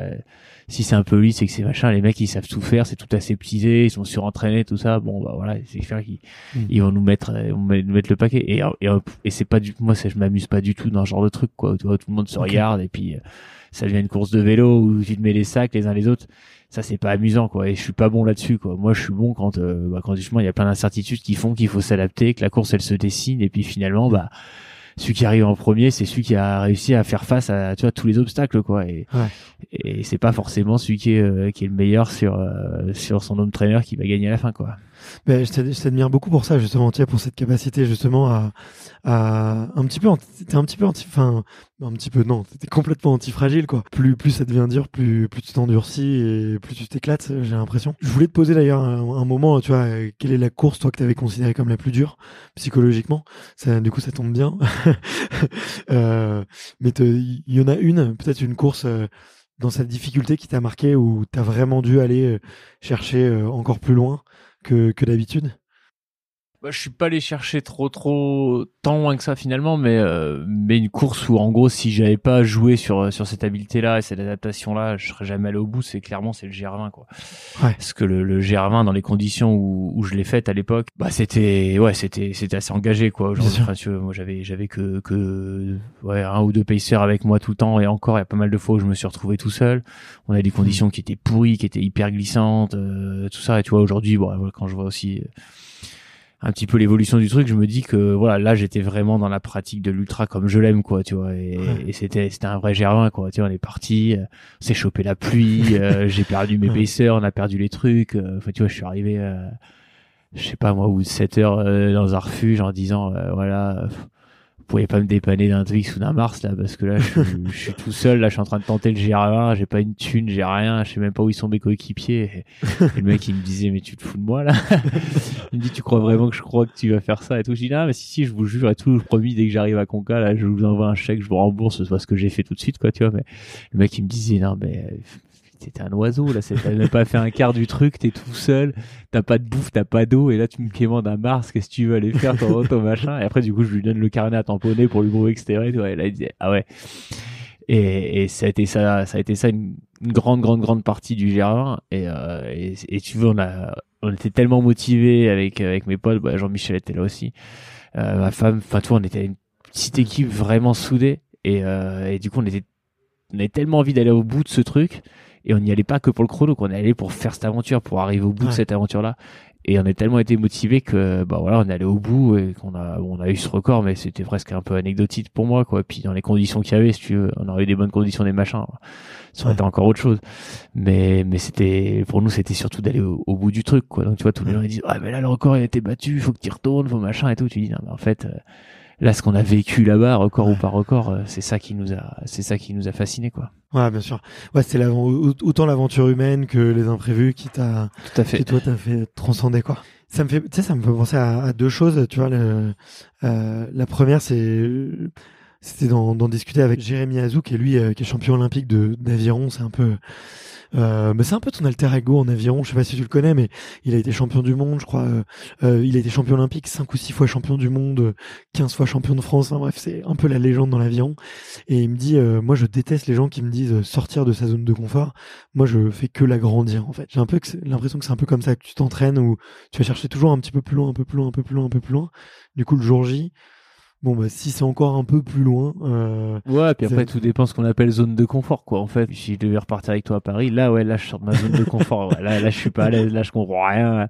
si c'est un peu lisse et que c'est machin, les mecs ils savent tout faire, c'est tout aseptisé, ils sont surentraînés, tout ça. Bon bah voilà, c'est faire qu'ils mm. ils vont nous mettre, ils vont nous mettre le paquet. Et et, et c'est pas du, moi ça, je m'amuse pas du tout dans ce genre de truc quoi. Tu vois, tout le monde se regarde et puis euh, ça devient une course de vélo où tu te mets les sacs les uns les autres. Ça c'est pas amusant quoi. Et je suis pas bon là-dessus quoi. Moi je suis bon quand euh, bah, quand justement il y a plein d'incertitudes qui font qu'il faut s'adapter, que la course elle se dessine et puis finalement bah celui qui arrive en premier, c'est celui qui a réussi à faire face à tu vois tous les obstacles quoi. Et, et c'est pas forcément celui qui est euh, qui est le meilleur sur euh, sur son home trainer qui va gagner à la fin quoi. Ben, je t'admire beaucoup pour ça justement, tu pour cette capacité justement à, à un petit peu, t'es un petit peu anti, enfin un petit peu non, t'es complètement anti-fragile quoi. Plus plus ça devient dur, plus plus tu t'endurcis et plus tu t'éclates, j'ai l'impression. Je voulais te poser d'ailleurs un, moment, tu vois, quelle est la course toi que t'avais considérée comme la plus dure psychologiquement? Ça, Du coup, ça tombe bien. euh, mais il y en a une, peut-être une course. Euh, dans cette difficulté qui t'a marqué où t'as vraiment dû aller euh, chercher euh, encore plus loin? Que, d'habitude bah, je suis pas allé chercher trop trop tant loin que ça finalement, mais euh, mais une course où en gros si j'avais pas joué sur sur cette habileté là et cette adaptation là, je serais jamais allé au bout. C'est clairement c'est le GR20 quoi. Ouais. Parce que le, le GR20 dans les conditions où, où je l'ai fait à l'époque, bah c'était ouais c'était c'était assez engagé quoi. Aujourd'hui, moi j'avais j'avais que que ouais un ou deux pacers avec moi tout le temps et encore il y a pas mal de fois où je me suis retrouvé tout seul. On a des conditions qui étaient pourries, qui étaient hyper glissantes, euh, tout ça. Et tu vois aujourd'hui bon quand je vois aussi un petit peu l'évolution du truc, je me dis que voilà, là j'étais vraiment dans la pratique de l'ultra comme je l'aime quoi, tu vois. Et, c'était c'était un vrai germain quoi. Tu vois, on est parti, euh, c'est chopé la pluie, euh, j'ai perdu mes baisseurs, on a perdu les trucs. Euh, enfin tu vois, je suis arrivé, je sais pas moi, ou 7 heures dans un refuge en disant voilà pouvez pas me dépanner d'un Twix ou d'un Mars là parce que là je, suis tout seul là je suis en train de tenter le GR1 j'ai pas une thune j'ai rien je sais même pas où ils sont mes coéquipiers. Et, le mec il me disait mais tu te fous de moi là? Il me dit tu crois vraiment que je crois que tu vas faire ça et tout? Je dis ah mais si si je vous jure et tout je promis dès que j'arrive à Conca là je vous envoie un chèque je vous rembourse ce soit ce que j'ai fait tout de suite quoi tu vois mais le mec il me disait non mais t'es un oiseau là, t'as pas fait un quart du truc, t'es tout seul, t'as pas de bouffe, t'as pas d'eau, et là tu me quémandes un Mars, qu'est-ce que tu veux aller faire ton, ton machin? Et après du coup je lui donne le carnet à tamponner pour lui prouver que c'était et là il disait ah ouais. Et, et ça a été ça, ça a été ça une, grande grande grande partie du GR1 et, euh, et, tu veux on a on était tellement motivés avec avec mes potes, bah, Jean-Michel était là aussi, euh, ma femme, enfin toi on était une petite équipe vraiment soudée et, euh, et du coup on était on avait tellement envie d'aller au bout de ce truc et on n'y allait pas que pour le chrono, qu'on est allé pour faire cette aventure, pour arriver au bout de cette aventure-là. Et on a tellement été motivé que bah voilà, on est allé au bout et qu'on a on a eu ce record, mais c'était presque un peu anecdotique pour moi quoi. Puis dans les conditions qu'il y avait, si tu veux, on aurait eu des bonnes conditions, des machins, ça aurait été encore autre chose. Mais mais c'était pour nous c'était surtout d'aller au, bout du truc quoi. Donc tu vois tous les gens ils disent ah mais là le record il a été battu, faut que tu retournes, faut machin et tout. Tu dis non mais en fait euh, là ce qu'on a vécu là-bas record ou pas record euh, c'est ça qui nous a c'est ça qui nous a fasciné quoi. Ouais bien sûr. Ouais c'était autant l'aventure humaine que les imprévus qui t'a tout à fait. qui toi t'as fait transcender quoi. Ça me fait tu sais ça me fait penser à, deux choses tu vois le, euh, la première c'est c'était d'en discuter avec Jérémy Azou, qui est lui, qui est champion olympique de d'aviron. C'est un peu euh, mais c'est un peu ton alter ego en aviron. Je sais pas si tu le connais, mais il a été champion du monde, je crois. Euh, euh il a été champion olympique, 5 ou 6 fois champion du monde, 15 fois champion de France. Bref, c'est un peu la légende dans l'aviron. Et il me dit, euh, moi, je déteste les gens qui me disent sortir de sa zone de confort. Moi, je fais que l'agrandir, en fait. J'ai un peu l'impression que c'est un peu comme ça que tu t'entraînes, où tu vas chercher toujours un petit peu plus loin, un peu plus loin, un peu plus loin, un peu plus loin. Du coup, le jour J, Bon, bah, si c'est encore un peu plus loin. Euh, ouais, puis après, tout dépend ce qu'on appelle zone de confort, quoi. En fait, si je devais repartir avec toi à Paris, là, ouais, là, je sors de ma zone de confort. là, là, je suis pas à l'aise, là, je comprends rien.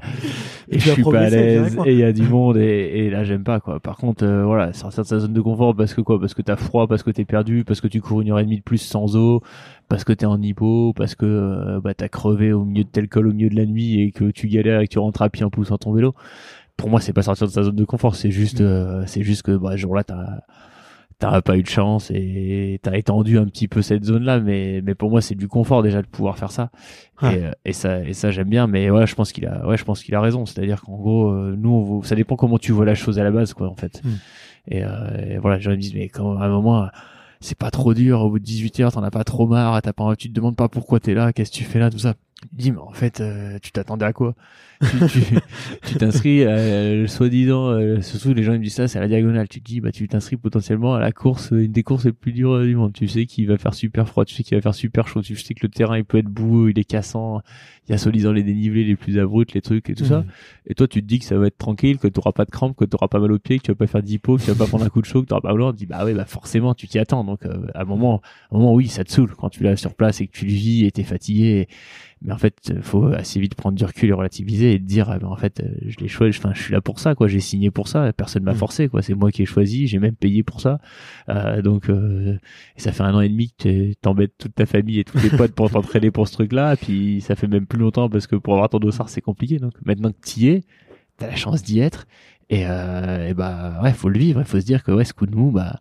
Et je suis pas à l'aise, et il y a du monde, et, et là, j'aime pas, quoi. Par contre, euh, voilà, sortir de sa zone de confort parce que quoi? Parce que t'as froid, parce que t'es perdu, parce que tu cours une heure et demie de plus sans eau, parce que t'es en hypo, parce que euh, bah, t'as crevé au milieu de tel col au milieu de la nuit et que tu galères et que tu rentres à pied en poussant ton vélo pour moi, c'est pas sortir de sa zone de confort. C'est juste, mm. euh, c'est juste que bah, ce jour-là, t'as t'as pas eu de chance et t'as étendu un petit peu cette zone-là. Mais mais pour moi, c'est du confort déjà de pouvoir faire ça. Et, euh, et, ça et ça j'aime bien. Mais ouais, je pense qu'il a ouais, je pense qu'il a raison. C'est-à-dire qu'en gros, euh, nous, on, ça dépend comment tu vois la chose à la base, quoi, en fait. Mm. Et, et, voilà, les gens me disent mais quand à un moment c'est pas trop dur au bout de 18 heures t'en as pas trop marre t'as pas tu te demandes pas pourquoi t'es là qu'est-ce que tu fais là tout ça dis mais en fait tu t'attendais à quoi? Tu t'inscris euh, soi-disant euh, surtout les gens ils me disent ça c'est à la diagonale. Tu te dis bah tu t'inscris potentiellement à la course une des courses les plus dures du monde. Tu sais qu'il va faire super froid tu sais qu'il va faire super chaud tu sais que le terrain il peut être boueux il est cassant il y a soi-disant les dénivelés les plus abrupts les trucs et tout ça. Et toi tu te dis que ça va être tranquille que tu auras pas de crampes que tu auras pas mal aux pieds que tu vas pas faire d'hypo que tu vas pas prendre un coup de chaud que tu auras pas mal dis bah ouais bah forcément tu t'y attends. Donc euh, à un moment à un moment oui ça te saoule quand tu l'as sur place et que tu le vis et t'es fatigué mais en fait faut assez vite prendre du recul et relativiser et dire ah ben, en fait je l'ai choisi enfin je suis là pour ça quoi. J'ai signé pour ça. Personne m'a mm. forcé quoi. C'est moi qui ai choisi. J'ai même payé pour ça. Euh, donc euh, et ça fait un an et demi que t'embêtes toute ta famille et tous tes potes pour t'entraîner pour ce truc là et puis ça fait même plus longtemps parce que pour avoir ton dossard c'est compliqué. Donc maintenant que t'y es t'as la chance d'y être. Et, euh, et bah ouais faut le vivre. Il faut se dire que ouais ce coup de mou bah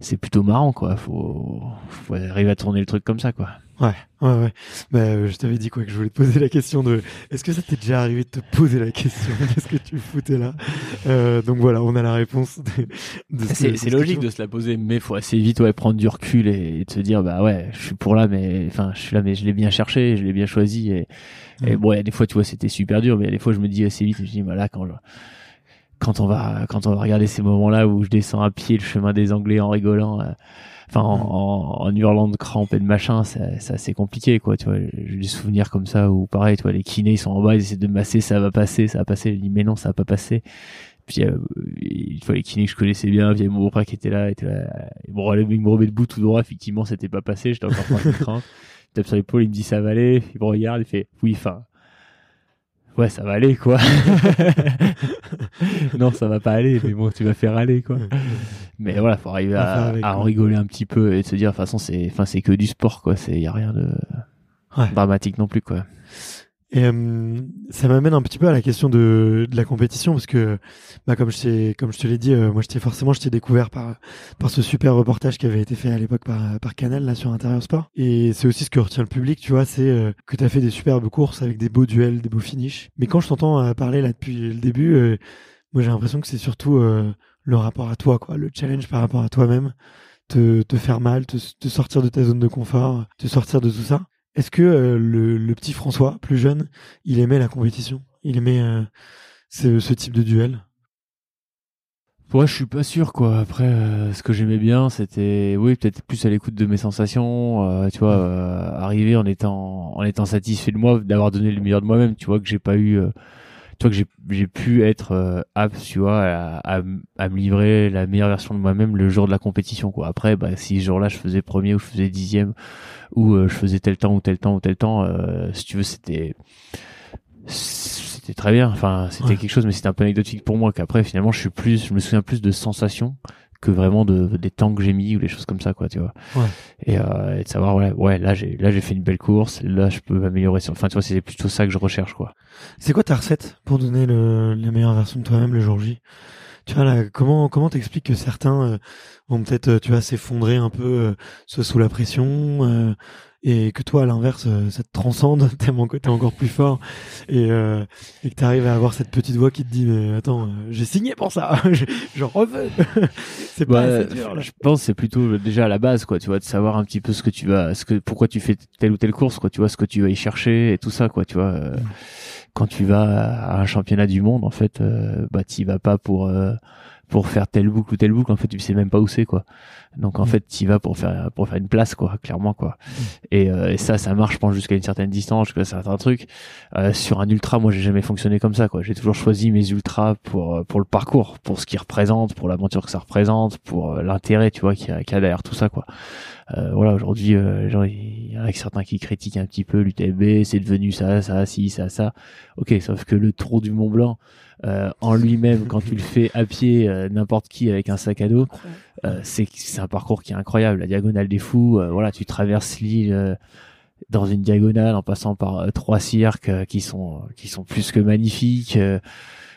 c'est plutôt marrant quoi. Faut faut arriver à tourner le truc comme ça quoi Ouais, ouais, ouais. Bah, euh, je t'avais dit quoi que je voulais te poser la question de. Est-ce que ça t'est déjà arrivé de te poser la question? Qu'est-ce que tu foutais là? Euh, Donc voilà, on a la réponse. De, c'est logique de se la poser, mais faut assez vite ouais prendre du recul et, de se dire bah ouais, je suis pour là, mais enfin je suis là, mais je l'ai bien cherché, je l'ai bien choisi et, et bon, il y a des fois tu vois c'était super dur, mais il y a des fois je me dis assez vite, je me dis voilà quand quand on va quand on va regarder ces moments-là où je descends à pied le chemin des Anglais en rigolant. Euh, enfin en, en, hurlant de crampes et de machin c'est assez compliqué quoi tu vois. J'ai des souvenirs comme ça où pareil tu vois les kinés ils sont en bas ils essaient de masser ça va passer ça va passer. Je dis mais non ça va pas passer. Puis euh, tu vois les kinés que je connaissais bien via mon beau-frère qui était là était là bon mec me remet debout tout droit. Effectivement c'était pas passé j'étais encore plein de crampes il tape sur l'épaule il me dit ça va aller. Il me regarde il fait oui enfin ouais, ça va aller, quoi. non, ça va pas aller, mais bon, tu vas faire aller, quoi. Mais voilà, faut arriver à, à en rigoler un petit peu et se dire, de toute façon, c'est, enfin, c'est que du sport, quoi. C'est, y a rien de dramatique non plus, quoi. Et euh, ça m'amène un petit peu à la question de, de la compétition parce que, bah, comme je comme je te l'ai dit, euh, moi, j'étais forcément, je t'ai découvert par par ce super reportage qui avait été fait à l'époque par par Canal là sur Intérieur Sport. Et c'est aussi ce que retient le public, tu vois, c'est euh, que t'as fait des superbes courses avec des beaux duels, des beaux finishes. Mais quand je t'entends parler là depuis le début, moi, j'ai l'impression que c'est surtout le rapport à toi, quoi, le challenge par rapport à toi-même, te te faire mal, te, te sortir de ta zone de confort, te sortir de tout ça. Est-ce que euh, le, petit François, plus jeune, il aimait la compétition? Il aimait euh, ce, type de duel? Ouais, je suis pas sûr quoi. Après, euh, ce que j'aimais bien, c'était, oui, peut-être plus à l'écoute de mes sensations. tu vois, arriver en étant en étant satisfait de moi, d'avoir donné le meilleur de moi-même. Tu vois que j'ai pas eu tu vois que j'ai pu être apte tu vois à, à, me livrer la meilleure version de moi-même le jour de la compétition quoi après bah si ce jour-là je faisais premier ou je faisais dixième où euh, je faisais tel temps ou tel temps ou tel temps. Euh, si tu veux, c'était c'était très bien. Enfin, c'était quelque chose, mais c'était un peu anecdotique pour moi. Qu'après, finalement, je suis plus, je me souviens plus de sensations que vraiment de des temps que j'ai mis ou des choses comme ça, quoi, tu vois. Ouais. Et, euh, et, de savoir, ouais, ouais, là j'ai là j'ai fait une belle course, là je peux m'améliorer. Enfin, tu vois, c'est plutôt ça que je recherche, quoi. C'est quoi ta recette pour donner le, la meilleure version de toi-même le jour J? Tu vois là, comment comment t'expliques que certains vont peut-être, tu vois, s'effondrer un peu, euh, sous la pression, et que toi à l'inverse ça te transcende tellement que t'es encore plus fort et, euh, et que t'arrives à avoir cette petite voix qui te dit mais attends j'ai signé pour ça je, refais c'est pas assez dur là. je pense c'est plutôt déjà à la base quoi tu vois de savoir un petit peu ce que tu vas ce que pourquoi tu fais telle ou telle course quoi tu vois ce que tu vas y chercher et tout ça quoi tu vois mm. quand tu vas à un championnat du monde en fait bah t'y vas pas pour pour faire telle boucle ou telle boucle en fait tu sais même pas où c'est quoi. Donc en mm. fait tu vas pour faire pour faire une place quoi clairement quoi. Mm. et, euh, et, ça ça marche je pense jusqu'à une certaine distance jusqu'à certains trucs. Euh, sur un ultra moi j'ai jamais fonctionné comme ça quoi. J'ai toujours choisi mes ultras pour euh, pour le parcours pour ce qu'ils représentent pour l'aventure que ça représente pour euh, l'intérêt tu vois qu'il y, a, a derrière tout ça quoi voilà aujourd'hui genre il y en a certains qui critiquent un petit peu l'UTMB c'est devenu ça ça si ça ça. Ok sauf que le Tour du Mont Blanc euh, en lui-même quand tu le fais à pied euh, n'importe qui avec un sac à dos euh, c'est c'est un parcours qui est incroyable. La diagonale des fous voilà tu traverses l'île dans une diagonale en passant par trois cirques qui sont qui sont plus que magnifiques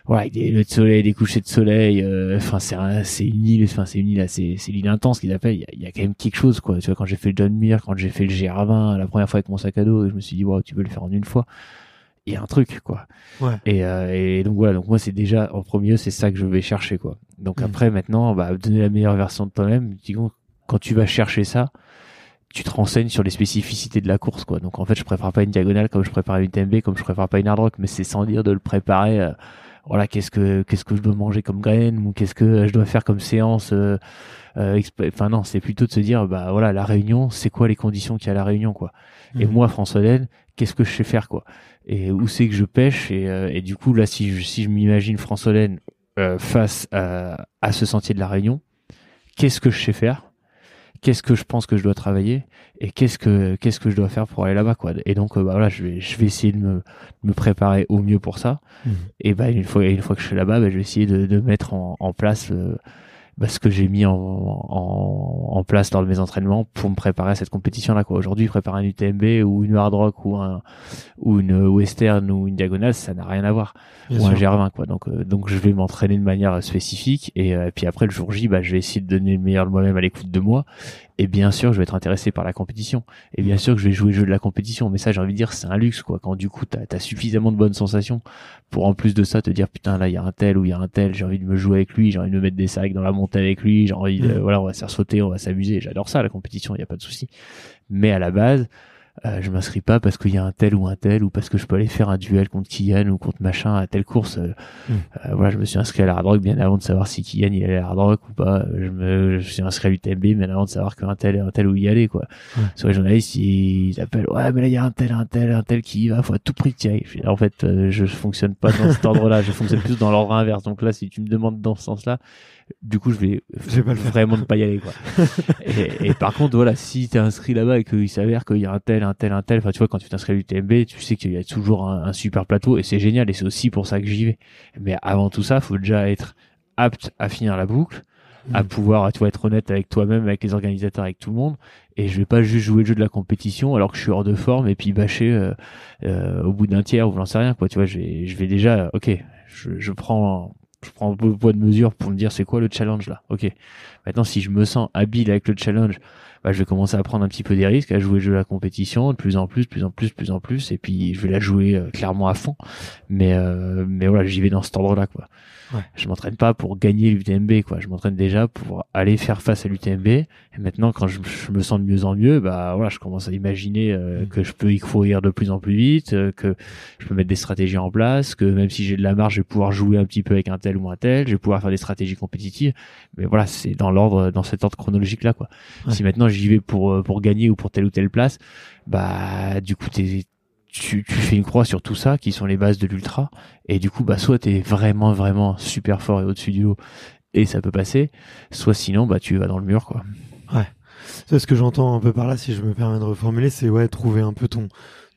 voilà avec des de soleil des couchers de soleil enfin c'est c'est une île enfin c'est une île c'est c'est l'île intense qu'ils appellent. Il y a, y a, quand même quelque chose quoi. Tu vois quand j'ai fait le John Muir quand j'ai fait le GR20 la première fois avec mon sac à dos je me suis dit wow tu peux le faire en une fois. Il y a un truc quoi. Ouais. et, euh, et, donc voilà. Donc moi c'est déjà en premier c'est ça que je vais chercher quoi. Donc mm. après maintenant bah donner la meilleure version de toi-même quand tu vas chercher ça tu te renseignes sur les spécificités de la course quoi. Donc en fait je prépare pas une diagonale comme je prépare une TMB comme je prépare pas une hard rock mais c'est sans dire de le préparer euh, voilà qu'est-ce que qu'est-ce que je dois manger comme graines ou qu'est-ce que je dois faire comme séance euh, euh enfin non c'est plutôt de se dire bah voilà la réunion c'est quoi les conditions qu'il y a à la réunion quoi. Et mm. moi François Laine qu'est-ce que je sais faire quoi? Et où c'est que je pêche? Et, euh, et, du coup là si je, si je m'imagine France euh, face à, à, ce sentier de la Réunion qu'est-ce que je sais faire? Qu'est-ce que je pense que je dois travailler et qu'est-ce que qu'est-ce que je dois faire pour aller là-bas quoi et donc euh, bah voilà je vais je vais essayer de me, me préparer au mieux pour ça mmh. et bah une fois une fois que je suis là-bas bah, je vais essayer de, de mettre en, en place bah, ce que j'ai mis en, en, en, place lors de mes entraînements pour me préparer à cette compétition là quoi. Aujourd'hui préparer un UTMB ou une hard rock ou un ou une western ou une diagonale ça n'a rien à voir. Ou un GR20 quoi. Donc euh, donc je vais m'entraîner de manière spécifique et, euh, puis après le jour J bah je vais essayer de donner le meilleur de moi-même à l'écoute de moi et bien sûr je vais être intéressé par la compétition. Et bien sûr que je vais jouer le jeu de la compétition. Mais ça j'ai envie de dire c'est un luxe quoi. Quand du coup t'as as suffisamment de bonnes sensations pour en plus de ça te dire putain là il y a un tel ou il y a un tel j'ai envie de me jouer avec lui j'ai envie de me mettre des sacs dans la montée avec lui j'ai envie de, mm. voilà on va se faire sauter on va s'amuser. J'adore ça la compétition il y a pas de souci. Mais à la base euh, je m'inscris pas parce qu'il y a un tel ou un tel ou parce que je peux aller faire un duel contre Kian ou contre machin à telle course. Euh, hmm. euh, voilà, je me suis inscrit à la hard rock bien avant de savoir si Kian il allait à la hard rock ou pas. Je me, je suis inscrit à l'UTMB bien avant de savoir qu'un tel et un tel où y aller quoi. Sur les journalistes ils, appellent ouais mais là il y a un tel, un tel, un tel qui y va, faut à tout prix que tu En fait, je fonctionne pas dans cet ordre-là, je fonctionne plus dans l'ordre inverse. Donc là, si tu me demandes dans ce sens-là, du coup je vais, je vais vraiment ne pas y aller quoi. Et, et, par contre voilà si t'es inscrit là-bas et qu'il s'avère qu'il y a un tel un tel un tel enfin tu vois quand tu t'inscris à l'UTMB tu sais qu'il y a toujours un, super plateau et c'est génial et c'est aussi pour ça que j'y vais. Mais avant tout ça faut déjà être apte à finir la boucle à mm. pouvoir tu vois être honnête avec toi-même avec les organisateurs avec tout le monde. Et je vais pas juste jouer le jeu de la compétition alors que je suis hors de forme et puis bâcher euh, euh, au bout d'un tiers ou j'en sais rien quoi. Tu vois je vais, je vais déjà ok je, je prends je prends un peu poids de mesure pour me dire c'est quoi le challenge là. Ok. Maintenant, si je me sens habile avec le challenge, bah, je vais commencer à prendre un petit peu des risques, à jouer le jeu de la compétition de plus en plus, plus en plus, plus en plus, et puis je vais la jouer euh, clairement à fond. Mais euh, mais voilà, j'y vais dans cet ordre-là quoi. Ouais. Je m'entraîne pas pour gagner l'UTMB, quoi. Je m'entraîne déjà pour aller faire face à l'UTMB. Et maintenant, quand je, me sens de mieux en mieux, bah voilà, je commence à imaginer euh, mm. que je peux y courir de plus en plus vite, euh, que je peux mettre des stratégies en place, que même si j'ai de la marge, je vais pouvoir jouer un petit peu avec un tel ou un tel, je vais pouvoir faire des stratégies compétitives. Mais voilà, c'est dans l'ordre, dans cet ordre chronologique là, quoi. Si maintenant j'y vais pour euh, pour gagner ou pour telle ou telle place, bah du coup t'es tu, tu fais une croix sur tout ça, qui sont les bases de l'ultra, et du coup, bah, soit t'es vraiment, vraiment super fort et au-dessus du lot, et ça peut passer, soit sinon, bah, tu vas dans le mur, quoi. Ouais. C'est ce que j'entends un peu par là, si je me permets de reformuler, c'est ouais, trouver un peu ton,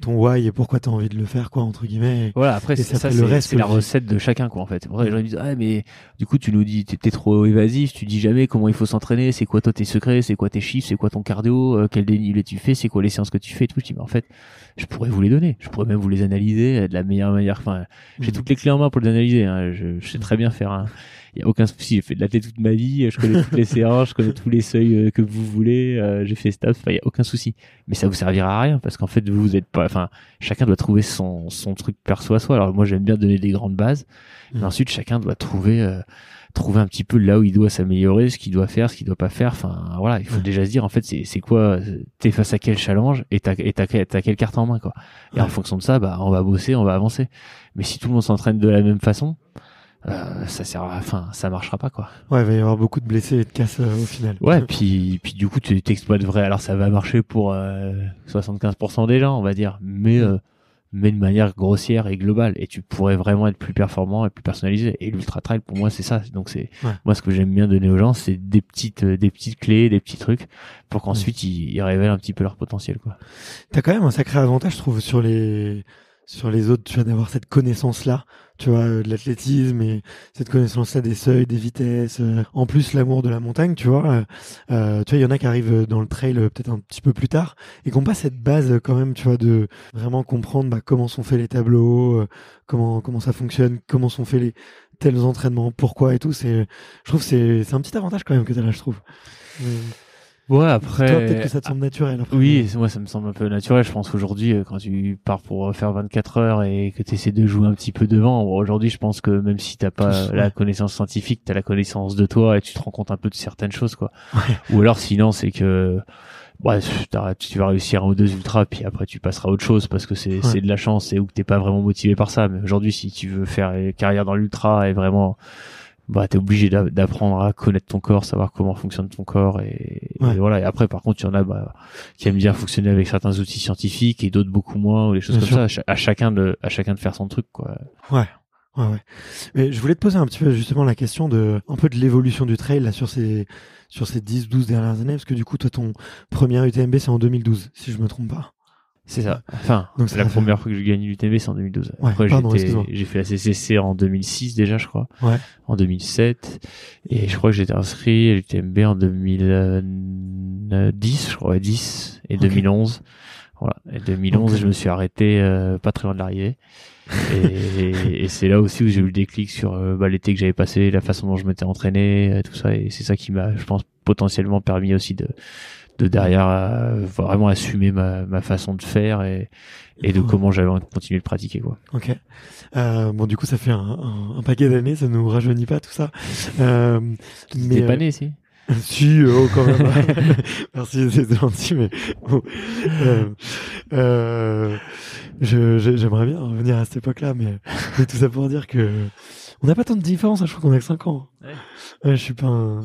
ton why et pourquoi tu as envie de le faire, quoi, entre guillemets. Voilà, après, c'est ça c'est la recette de chacun, quoi, en fait. Après, les gens ils disent, ah, mais du coup, tu nous dis, t'es trop évasif, tu dis jamais comment il faut s'entraîner, c'est quoi toi tes secrets, c'est quoi tes chiffres, c'est quoi ton cardio, euh, quel dénivelé tu fais, c'est quoi les séances que tu fais et tout. Je dis, mais en fait, je pourrais vous les donner, je pourrais même vous les analyser de la meilleure manière. Enfin, j'ai Mhm. toutes les clés en main pour les analyser, hein. je, je sais très bien faire un. Il y a aucun souci, j'ai fait de la tête toute ma vie, je connais toutes les séances, je connais tous les seuils euh, que vous voulez, euh, j'ai fait stop, enfin, il y a aucun souci. Mais ça vous servira à rien parce qu'en fait, vous êtes pas, enfin, chacun doit trouver son, son truc perso à soi. Alors moi, j'aime bien donner des grandes bases, mais Mhm. ensuite, chacun doit trouver, euh, trouver un petit peu là où il doit s'améliorer, ce qu'il doit faire, ce qu'il doit pas faire. Enfin, voilà, il faut Ouais. déjà se dire, en fait, c'est, c'est quoi, t'es face à quel challenge et t'as, et t'as, t'as quelle carte en main, quoi. Et en fonction de ça, bah, on va bosser, on va avancer. Mais si tout le monde s'entraîne de la même façon, euh, ça sert, à- enfin, ça marchera pas, quoi. Ouais, il va y avoir beaucoup de blessés et de casses euh, au final. Ouais, puis, puis du coup, tu t'exploites vrai. Alors, ça va marcher pour euh, 75% des gens, on va dire, mais, euh, mais de manière grossière et globale. Et tu pourrais vraiment être plus performant et plus personnalisé. Et l'ultra trail, pour moi, c'est ça. Donc, c'est Ouais. moi ce que j'aime bien donner aux gens, c'est des petites, euh, des petites clés, des petits trucs, pour qu'ensuite ils, ils révèlent un petit peu leur potentiel, quoi. T'as quand même un sacré avantage, je trouve, sur les sur les autres, tu vois, d'avoir cette connaissance-là, tu vois, euh, de l'athlétisme et cette connaissance-là des seuils, des vitesses. euh, en plus, l'amour de la montagne, tu vois. euh, euh, tu vois, il y en a qui arrivent dans le trail peut-être un petit peu plus tard et qui n'ont pas cette base quand même, tu vois, de vraiment comprendre bah, comment sont faits les tableaux, comment comment ça fonctionne, comment sont faits les tels entraînements, pourquoi et tout. C'est, je trouve, c'est c'est un petit avantage quand même que t'as là, je trouve. Euh, Ouais, après. toi, peut-être que ça te semble naturel. Après. Oui, moi ça me semble un peu naturel. Je pense qu'aujourd'hui, euh, quand tu pars pour euh, faire 24 heures et que tu essaies de jouer un petit peu devant, aujourd'hui je pense que même si t'as pas Tous, la ouais. connaissance scientifique, t'as la connaissance de toi et tu te rends compte un peu de certaines choses, quoi. Ouais. Ou alors sinon c'est que ouais, t'as- tu vas réussir un ou deux ultras, puis après tu passeras à autre chose parce que c'est c'est de la chance et ou que t'es pas vraiment motivé par ça. Mais aujourd'hui, si tu veux faire carrière dans l'ultra et vraiment bah t'es obligé d'a- d'apprendre à connaître ton corps, savoir comment fonctionne ton corps et, voilà. Et après, par contre, il y en a bah, qui aiment bien fonctionner avec certains outils scientifiques et d'autres beaucoup moins ou des choses Bien comme sûr. ça. À chacun de à chacun de faire son truc quoi. Ouais. Ouais, ouais. Mais je voulais te poser un petit peu justement la question de un peu de l'évolution du trail là sur ces sur ces 10 12 dernières années parce que du coup toi ton premier UTMB c'est en 2012 si je me trompe pas. C'est ça. Enfin, Donc ça la première fois que j'ai gagné l'UTMB, c'est en 2012. Ouais, Après, pardon, j'ai fait la CCC en 2006 déjà, je crois. Ouais. En 2007. Et je crois que j'étais inscrit à l'UTMB en 2010, je crois, ouais, 10 et Ok. 2011. Voilà. Et 2011, Ok. je me suis arrêté euh, pas très loin de l'arrivée. Et, et c'est là aussi où j'ai eu le déclic sur euh, bah, l'été que j'avais passé, la façon dont je m'étais entraîné, euh, tout ça. Et c'est ça qui m'a, je pense, potentiellement permis aussi de, de derrière euh, vraiment assumer ma, ma façon de faire et, et de comment j'avais envie de continuer de pratiquer. Quoi. Ok. Euh, bon du coup ça fait un, un, un paquet d'années ça nous rajeunit pas tout ça. Euh, mais T'es pas euh, né, si? Si, euh, oh, quand même. Merci, c'est gentil, mais bon, euh, euh, j'aimerais bien revenir à cette époque-là, mais, mais tout ça pour dire que on n'a pas tant de différence. hein, je crois qu'on a que 5 ans. Ouais. Ouais, je suis pas un.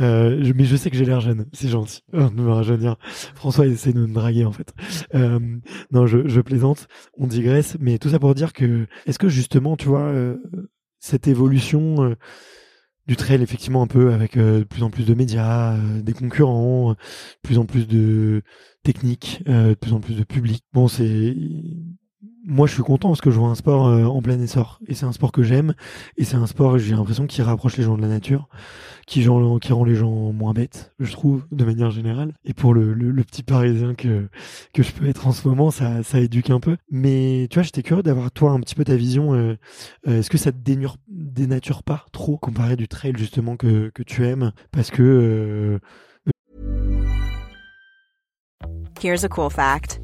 Euh, mais je sais que j'ai l'air jeune, c'est gentil rajeunir. François essaie de me draguer en fait. Euh, non, je, je plaisante, on digresse, mais tout ça pour dire que est-ce que justement, tu vois, euh, cette évolution euh, du trail effectivement un peu avec euh, de plus en plus de médias, des concurrents, de plus en plus de techniques, de plus en plus de public. Bon, c'est moi je suis content parce que je vois un sport euh, en plein essor et c'est un sport que j'aime et c'est un sport j'ai l'impression qui rapproche les gens de la nature, qui, rend les gens moins bêtes, je trouve de manière générale. Et pour le, petit parisien que que je peux être en ce moment, ça éduque un peu. Mais tu vois, j'étais curieux d'avoir toi un petit peu ta vision. euh, euh, Est-ce que ça te dénature pas trop comparé du trail justement que que tu aimes? Parce que Here's a cool fact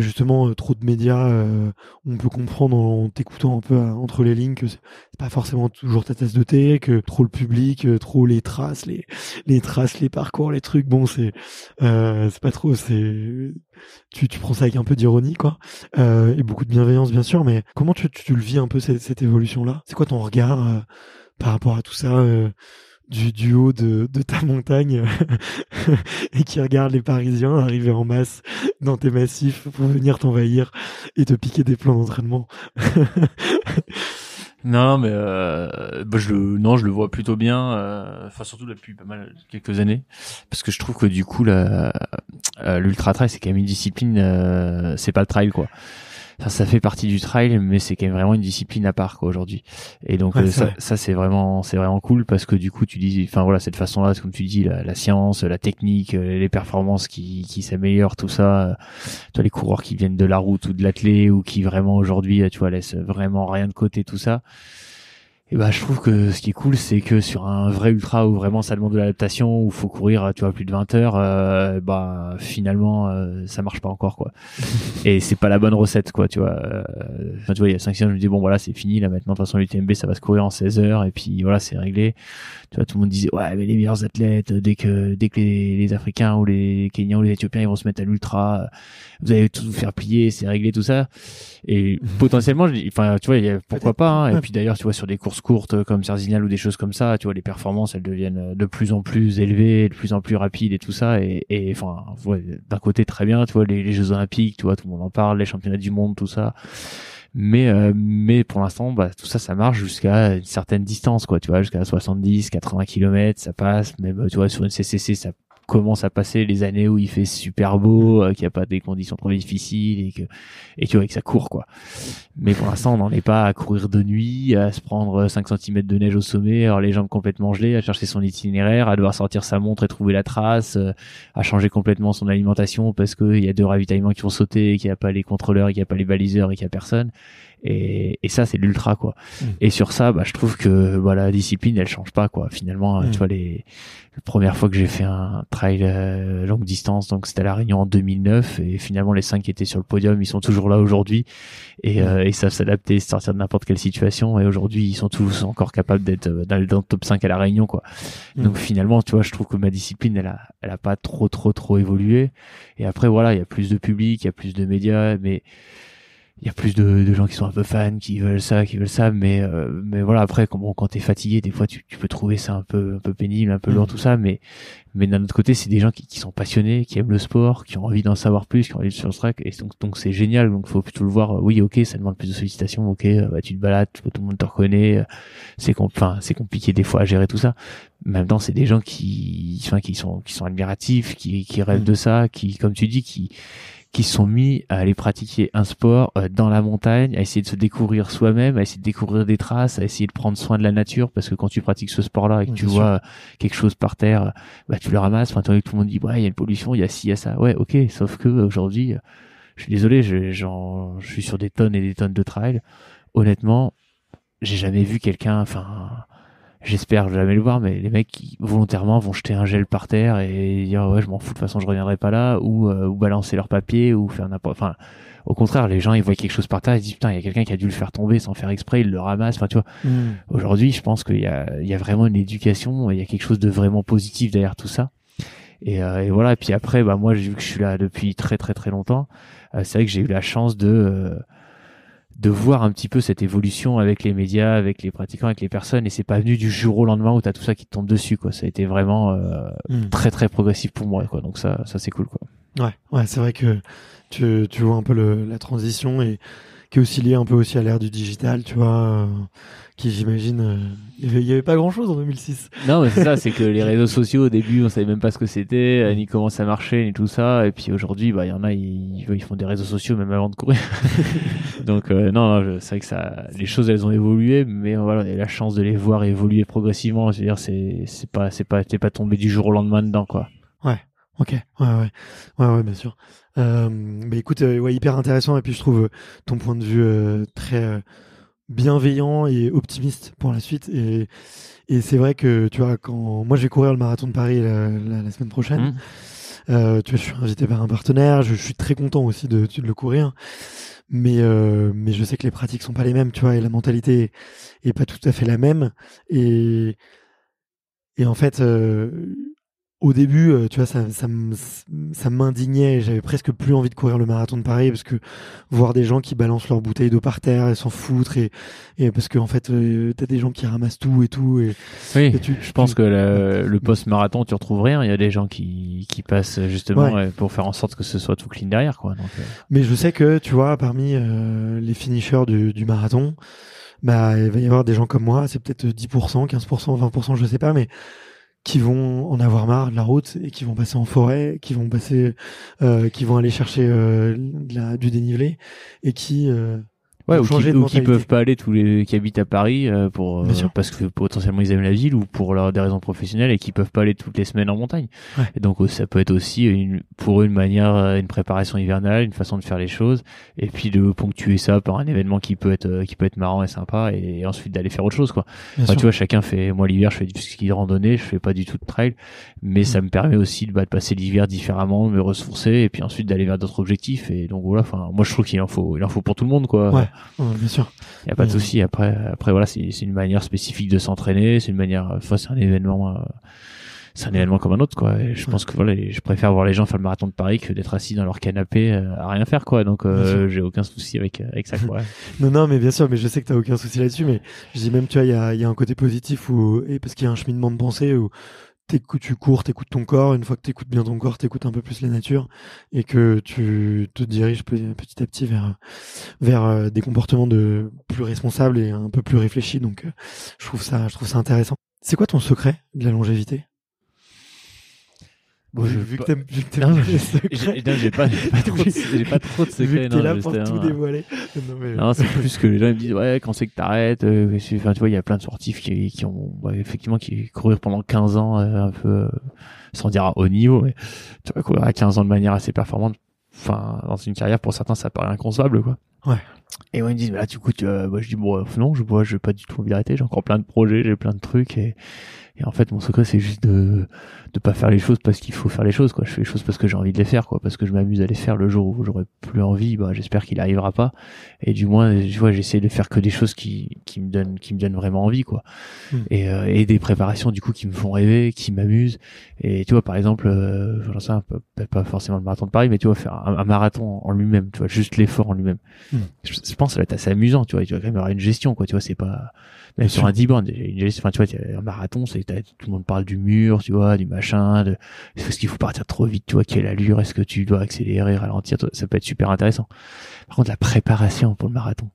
justement euh, trop de médias, euh, on peut comprendre en, t'écoutant un peu entre les lignes que c'est pas forcément toujours ta tasse de thé, que trop le public, trop les traces, les les traces, les parcours, les trucs, bon c'est c'est pas trop, c'est tu, tu prends ça avec un peu d'ironie quoi. Et beaucoup de bienveillance bien sûr, mais comment tu, tu, le vis un peu cette, cette évolution là C'est quoi ton regard par rapport à tout ça du, haut de, de ta montagne et qui regarde les Parisiens arriver en masse dans tes massifs pour venir t'envahir et te piquer des plans d'entraînement. non, mais euh, bah, je le, non, je le vois plutôt bien. Euh, enfin, surtout depuis pas mal quelques années, parce que je trouve que du coup, euh, l'ultra trail, c'est quand même une discipline. Euh, c'est pas le trail, quoi ça fait partie du trail, mais c'est quand même vraiment une discipline à part quoi aujourd'hui. Et donc euh, ça, ça c'est vraiment c'est vraiment cool parce que du coup tu dis, enfin voilà cette façon-là, comme tu dis, la, la, science, la technique, euh, les performances qui, qui s'améliorent, tout ça. Euh, toi les coureurs qui viennent de la route ou de l'athlé ou qui vraiment aujourd'hui, tu vois, laissent vraiment rien de côté, tout ça et bah je trouve que ce qui est cool c'est que sur un vrai ultra où vraiment ça demande de l'adaptation où faut courir tu vois plus de 20 heures euh, bah finalement euh, ça marche pas encore quoi. Et c'est pas la bonne recette quoi tu vois euh, tu vois il y a 5 ans je me dis bon voilà c'est fini là maintenant de toute façon l'UTMB ça va se courir en 16 heures et puis voilà c'est réglé. Tu vois tout le monde disait ouais mais les meilleurs athlètes dès que dès que les, les africains ou les kenyans ou les éthiopiens ils vont se mettre à l'ultra vous allez tout vous faire plier c'est réglé tout ça. Et potentiellement enfin tu vois y a, pourquoi pas hein. et puis d'ailleurs tu vois sur des courses courtes comme Cerzinal ou des choses comme ça, tu vois, les performances elles deviennent de plus en plus élevées, de plus en plus rapides et tout ça. Et, enfin, d'un côté très bien, tu vois, les, les, Jeux Olympiques, tu vois, tout le monde en parle, les championnats du monde, tout ça. Mais euh, mais pour l'instant, bah, tout ça, ça marche jusqu'à une certaine distance, quoi, tu vois, jusqu'à 70, 80 km, ça passe. Même tu vois sur une CCC, ça commence à passer les années où il fait super beau, euh, qu'il n'y a pas des conditions trop difficiles et que et tu vois que ça court quoi. Mais pour l'instant, on n'en est pas à courir de nuit, à se prendre 5 cm de neige au sommet, alors les jambes complètement gelées, à chercher son itinéraire, à devoir sortir sa montre et trouver la trace, euh, à changer complètement son alimentation parce qu'il y a deux ravitaillements qui vont sauter, qu'il n'y a pas les contrôleurs, qu'il n'y a pas les baliseurs et qu'il n'y a personne. Et, et ça, c'est l'ultra, quoi. Mm. Et sur ça, bah, je trouve que voilà, la discipline, elle change pas, quoi. Finalement, mm. tu vois, les, la première fois que j'ai fait un trail euh, longue distance, donc c'était à La Réunion en 2009, et finalement, les cinq qui étaient sur le podium, ils sont toujours là aujourd'hui, et, mm. euh, ils savent s'adapter, sortir de n'importe quelle situation, et aujourd'hui, ils sont tous encore capables d'être euh, dans, le top 5 à La Réunion, quoi. Donc finalement, tu vois, je trouve que ma discipline, elle a, elle a pas trop, trop, trop évolué. Et après, voilà, il y a plus de public, il y a plus de médias, mais il y a plus de, de, gens qui sont un peu fans, qui veulent ça, qui veulent ça, mais euh, mais voilà après quand bon, quand t'es fatigué, des fois tu, tu, peux trouver ça un peu un peu pénible, un peu lourd mm. tout ça, mais mais d'un autre côté c'est des gens qui, qui sont passionnés, qui aiment le sport, qui ont envie d'en savoir plus, qui ont envie de sur le track, et donc donc c'est génial, donc faut plutôt le voir. Oui, ok, ça demande plus de sollicitations, ok, euh, bah tu te balades, tout le monde te reconnaît, euh, c'est enfin c'est compliqué des fois à gérer tout ça. Mais en même temps c'est des gens qui enfin qui sont qui sont admiratifs, qui qui rêvent mm. de ça, qui comme tu dis qui qui sont mis à aller pratiquer un sport euh, dans la montagne, à essayer de se découvrir soi-même, à essayer de découvrir des traces, à essayer de prendre soin de la nature, parce que quand tu pratiques ce sport-là et que tu vois quelque chose par terre, bah tu le ramasses. Enfin, tout le monde dit ouais, il y a une pollution, il y a ci, il y a ça. Ouais, ok. Sauf que aujourd'hui, je suis désolé, je, je suis sur des tonnes et des tonnes de trail. Honnêtement, j'ai jamais vu quelqu'un, enfin j'espère jamais le voir, mais les mecs qui volontairement vont jeter un gel par terre et dire ouais je m'en fous de toute façon je reviendrai pas là ou, euh, ou balancer leur papier ou faire n'importe enfin au contraire les gens ils voient quelque chose par terre ils disent putain il y a quelqu'un qui a dû le faire tomber sans faire exprès il le ramasse enfin tu vois hmm. aujourd'hui je pense qu'il y a il y a vraiment une éducation il y a quelque chose de vraiment positif derrière tout ça et, euh, et voilà et puis après bah moi vu que je suis là depuis très très très longtemps euh, c'est vrai que j'ai eu la chance de de voir un petit peu cette évolution avec les médias, avec les pratiquants, avec les personnes, et c'est pas venu du jour au lendemain où t'as tout ça qui te tombe dessus, quoi. Ça a été vraiment euh, hmm. très très progressif pour moi, quoi. Donc ça, ça c'est cool, quoi. Ouais, ouais, c'est vrai que tu, tu vois un peu le, la transition et qui est aussi lié un peu aussi à l'ère du digital, tu vois, euh, qui j'imagine, euh, il y avait, pas grand chose en 2006. Non, mais c'est ça, c'est que les réseaux sociaux au début, on savait même pas ce que c'était, euh, ni comment ça marchait, ni tout ça, et puis aujourd'hui, bah il y en a, ils, ils font des réseaux sociaux même avant de courir. Donc non, non c'est vrai que ça, les choses elles ont évolué, mais voilà, on a eu la chance de les voir évoluer progressivement. Je veux dire, c'est c'est pas c'est pas t'es pas tombé du jour au lendemain dedans, quoi. Ouais. Ok, ouais, ouais, ouais, ouais, bien sûr. Euh, bah écoute, euh, ouais, hyper intéressant et puis je trouve euh, ton point de vue euh, très bienveillant et optimiste pour la suite et et c'est vrai que tu vois quand moi je vais courir le marathon de Paris la, la, semaine prochaine. Euh, tu vois, je suis invité par un partenaire. Je, suis très content aussi de, de le courir. Mais euh, mais je sais que les pratiques sont pas les mêmes, tu vois, et la mentalité est pas tout à fait la même. Et et en fait, euh, au début, euh, tu vois, ça, ça, ça m'indignait. J'avais presque plus envie de courir le marathon de Paris parce que voir des gens qui balancent leurs bouteilles d'eau par terre et s'en foutre et, et parce qu'en en fait, euh, t'as des gens qui ramassent tout et tout. Et, oui, je pense que le, post-marathon, tu retrouves rien. Il y a des gens qui, qui passent justement pour faire en sorte que ce soit tout clean derrière, quoi. Donc, euh. Mais je sais que, tu vois, parmi les finishers du, du marathon, bah, il va y avoir des gens comme moi. C'est peut-être 10%, 15%, 20%, je sais pas, mais qui vont en avoir marre de la route et qui vont passer en forêt, qui vont passer, euh, qui vont aller chercher euh, du dénivelé et qui euh, Ouais, ou, qui, ou qui, peuvent pas aller tous les qui habitent à Paris euh, pour euh, parce que potentiellement ils aiment la ville ou pour leur, des raisons professionnelles et qui peuvent pas aller toutes les semaines en montagne. Et donc ça peut être aussi une, pour eux une manière, euh, une préparation hivernale, une façon de faire les choses et puis de ponctuer ça par un événement qui peut être qui peut être marrant et sympa et, ensuite d'aller faire autre chose quoi. tu vois, chacun fait. Moi l'hiver je fais du ski de randonnée, je fais pas du tout de trail, mais ça mm. me permet aussi de, bah, de passer l'hiver différemment, de me ressourcer et puis ensuite d'aller vers d'autres objectifs et donc voilà. Enfin moi je trouve qu'il en faut il en faut pour tout le monde quoi. Ouais bien sûr. Il n'y a pas de souci. Après, après voilà, c'est une manière spécifique de s'entraîner. C'est une manière. Enfin, c'est un événement. Euh, c'est un événement comme un autre, quoi. Et je pense que voilà, je préfère voir les gens faire le marathon de Paris que d'être assis dans leur canapé euh, à rien faire, quoi. Donc, euh, j'ai aucun souci avec avec ça, quoi. non, non, mais bien sûr, mais je sais que t'as aucun souci là-dessus. Mais je dis même, tu vois, il y a, y a un côté positif où, et parce qu'il y a un cheminement de pensée où tu cours, t'écoutes ton corps. Une fois que t'écoutes bien ton corps, t'écoutes un peu plus la nature et que tu te diriges petit à petit vers vers euh, des comportements de plus responsables et un peu plus réfléchis. Donc, euh, je trouve ça, je trouve ça intéressant. C'est quoi ton secret de la longévité? Bon, je, vu, que t'aimes, j'ai pas, pas, trop, j'ai pas trop de secrets. T'es là pour tout dévoiler. Non, c'est plus que les gens me disent, ouais, quand c'est que t'arrêtes, euh, enfin, tu vois, il y a plein de sportifs qui, qui ont, bah, effectivement, qui courir pendant 15 ans, euh, un peu, euh, sans dire à haut niveau, mais tu vois, courir à 15 ans de manière assez performante, enfin, dans une carrière, pour certains, ça paraît inconcevable, quoi. Ouais. Et moi, ils me disent, bah, là, du coup, tu, bah, je dis, bon, non, je, vois, je pas du tout envie d'arrêter, j'ai encore plein de projets, j'ai plein de trucs, et, et en fait, mon secret, c'est juste de de pas faire les choses parce qu'il faut faire les choses. Quoi. Je fais les choses parce que j'ai envie de les faire, quoi, parce que je m'amuse à les faire. Le jour où j'aurai plus envie, bah, j'espère qu'il arrivera pas. Et du moins, je vois, j'essaie de faire que des choses qui, qui me donnent, qui me donnent vraiment envie, quoi. Hmm. Et, euh, et des préparations du coup qui me font rêver, qui m'amusent. Et tu vois, par exemple, euh, j'en sais peu, pas forcément le marathon de Paris, mais tu vois, faire un, marathon en lui-même, tu vois, juste l'effort en lui-même. Hmm. Je, je, pense que ça va être assez amusant, tu vois. Tu vas quand même avoir une gestion, quoi. Tu vois, c'est pas même sur un 10 bornes, enfin, tu vois, un marathon, c'est tout le monde parle du mur, tu vois, du machin, de est-ce qu'il faut partir trop vite, tu vois, quelle allure, est-ce que tu dois accélérer, ralentir, ça peut être super intéressant. Par contre, la préparation pour le marathon,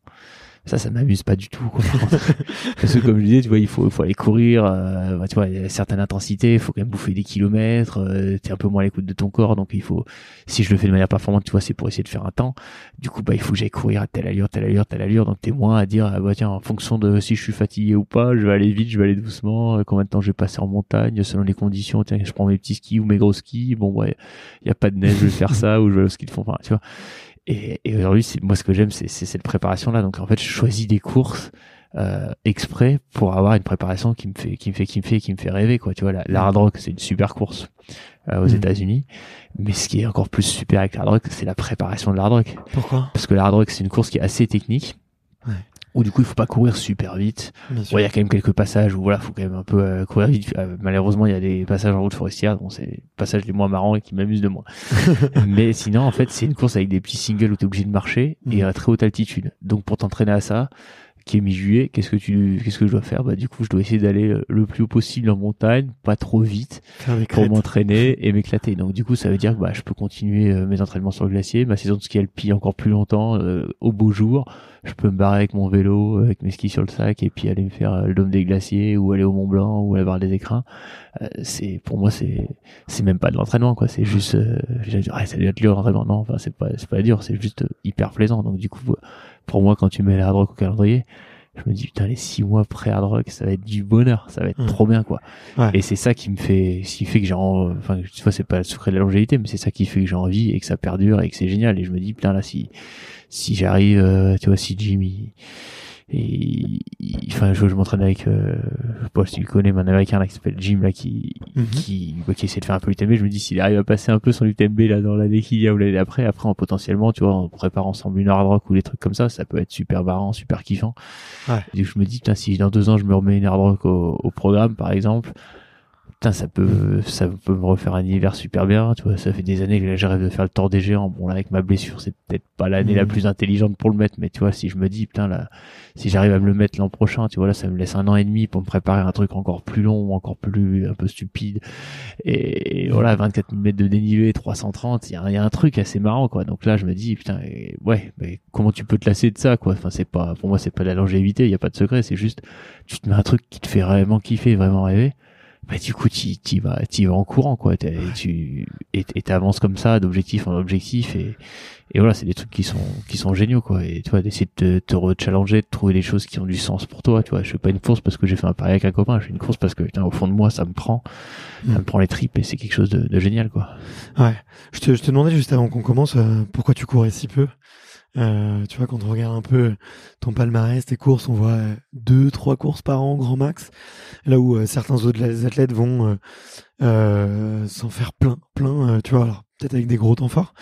ça ça m'amuse pas du tout quoi. parce que comme je disais tu vois il faut faut aller courir euh, bah, tu vois il y a une certaine intensité il faut quand même bouffer des kilomètres euh, t'es un peu moins à l'écoute de ton corps donc il faut si je le fais de manière performante tu vois c'est pour essayer de faire un temps du coup bah il faut que j'aille courir à telle allure telle allure telle allure donc t'es moins à dire ah, bah tiens en fonction de si je suis fatigué ou pas je vais aller vite je vais aller doucement euh, combien de temps je vais passer en montagne selon les conditions tiens je prends mes petits skis ou mes gros skis bon ouais il y a pas de neige je vais faire ça ou je vais au ski de fond enfin, tu vois et, et aujourd'hui, moi, ce que j'aime, c'est cette préparation-là. Donc, en fait, je choisis des courses euh, exprès pour avoir une préparation qui me fait, qui me fait, qui me fait, qui me fait rêver, quoi. Tu vois, la, hard rock, c'est une super course euh, aux mm. États-Unis. Mais ce qui est encore plus super avec la hard rock, c'est la préparation de la hard rock. Pourquoi? Parce que la hard rock, c'est une course qui est assez technique où du coup il faut pas courir super vite. Il y a quand même quelques passages où voilà, faut quand même un peu euh, courir vite. Euh, malheureusement, il y a des passages en route forestière, dont c'est les passages les moins marrants et qui m'amusent de moins. Mais sinon, en fait, c'est une course avec des petits singles où tu es obligé de marcher et mm. à très haute altitude. Donc pour t'entraîner à ça, qui est mi-juillet, qu'est-ce que tu, qu'est-ce que je dois faire? Bah du coup, je dois essayer d'aller euh, le plus haut possible en montagne, pas trop vite, pour m'entraîner et m'éclater. Donc du coup, ça veut dire que bah je peux continuer euh, mes entraînements sur le glacier, ma saison de ski alpi encore plus longtemps euh, au beau jour. Je peux me barrer avec mon vélo, avec mes skis sur le sac et puis aller me faire le dôme des glaciers ou aller au Mont Blanc ou aller voir des écrins. c'est pour moi c'est c'est même pas de l'entraînement quoi. C'est juste ah, ça doit être dur l'entraînement. Non, enfin c'est pas c'est pas dur, c'est juste hyper plaisant. Donc du coup pour moi, quand tu mets la hard rock au calendrier, je me dis putain les six mois pré hard rock ça va être du bonheur ça va être mmh. trop bien quoi. Et c'est ça qui me fait ce qui fait que j'ai enfin tu vois c'est pas le secret de la longévité mais c'est ça qui fait que j'ai envie et que ça perdure et que c'est génial. Et je me dis putain là si si j'arrive euh, tu vois si Jimmy et enfin je, je m'entraîne avec euh, je sais pas si tu le connais mais un américain là qui s'appelle Jim là qui Mhm. qui bah, qui essaie de faire un peu l'UTMB je me dis s'il arrive à passer un peu son UTMB là dans l'année qu'il y a ou l'année après après en potentiellement tu vois on prépare ensemble une hard rock ou des trucs comme ça ça peut être super marrant super kiffant Ouais. et je me dis putain si dans deux ans je me remets une hard rock au, au programme par exemple putain ça peut ça peut me refaire un hiver super bien tu vois. Ça fait des années que je rêve de faire le tour des géants. Bon là avec ma blessure c'est peut-être pas l'année la plus intelligente pour le mettre mais tu vois si je me dis putain là si j'arrive à me le mettre l'an prochain tu vois là ça me laisse un an et demi pour me préparer un truc encore plus long encore plus un peu stupide. Et, et voilà 24 000 mètres de dénivelé 330 il y a, il y a un truc assez marrant quoi. Donc là je me dis putain et- ouais mais comment tu peux te lasser de ça quoi? Enfin c'est pas pour moi c'est pas de la longévité il y a pas de secret c'est juste tu te mets un truc qui te fait vraiment kiffer vraiment rêver bah du coup tu y vas t'y vas en courant quoi T'es- tu et t'avances comme ça d'objectif en objectif et et voilà c'est des trucs qui sont qui sont géniaux quoi et tu vois d'essayer de te, te rechallenger de trouver des choses qui ont du sens pour toi tu vois je fais pas une course parce que j'ai fait un pari avec un copain je fais une course parce que putain, au fond de moi ça me prend ça Mm. me prend les tripes et c'est quelque chose de, de génial quoi Ouais. Je te, je te demandais juste avant qu'on commence euh, pourquoi tu courais si peu? Euh, tu vois, quand on regarde un peu ton palmarès, tes courses, on voit deux, trois courses par an, grand max. Là où euh, certains autres athlètes vont euh, euh, s'en faire plein, plein, tu vois, alors peut-être avec des gros temps forts.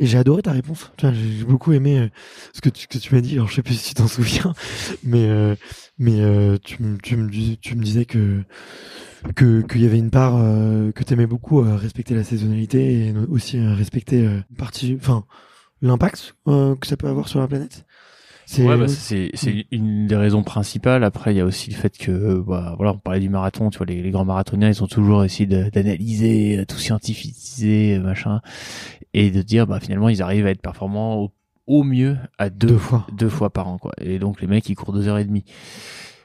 Et j'ai adoré ta réponse. Tu j'ai beaucoup aimé ce que tu, que tu m'as dit. Alors, je sais plus si tu t'en souviens, mais mais tu, me- tu, me, tu me disais que que qu'il y avait une part que t'aimais beaucoup euh, respecter la saisonnalité et aussi respecter une partie enfin l'impact euh, que ça peut avoir sur la planète c'est Ouais, bah, c'est c'est une des raisons principales. Après, il y a aussi le fait que, bah, voilà, on parlait du marathon. Tu vois, les, les grands marathoniens, ils ont toujours essayé d'analyser, euh, tout scientifiser, machin, et de dire, bah, finalement, ils arrivent à être performants au, au mieux à deux, deux fois deux fois par an, quoi. Et donc, les mecs, ils courent deux heures et demie.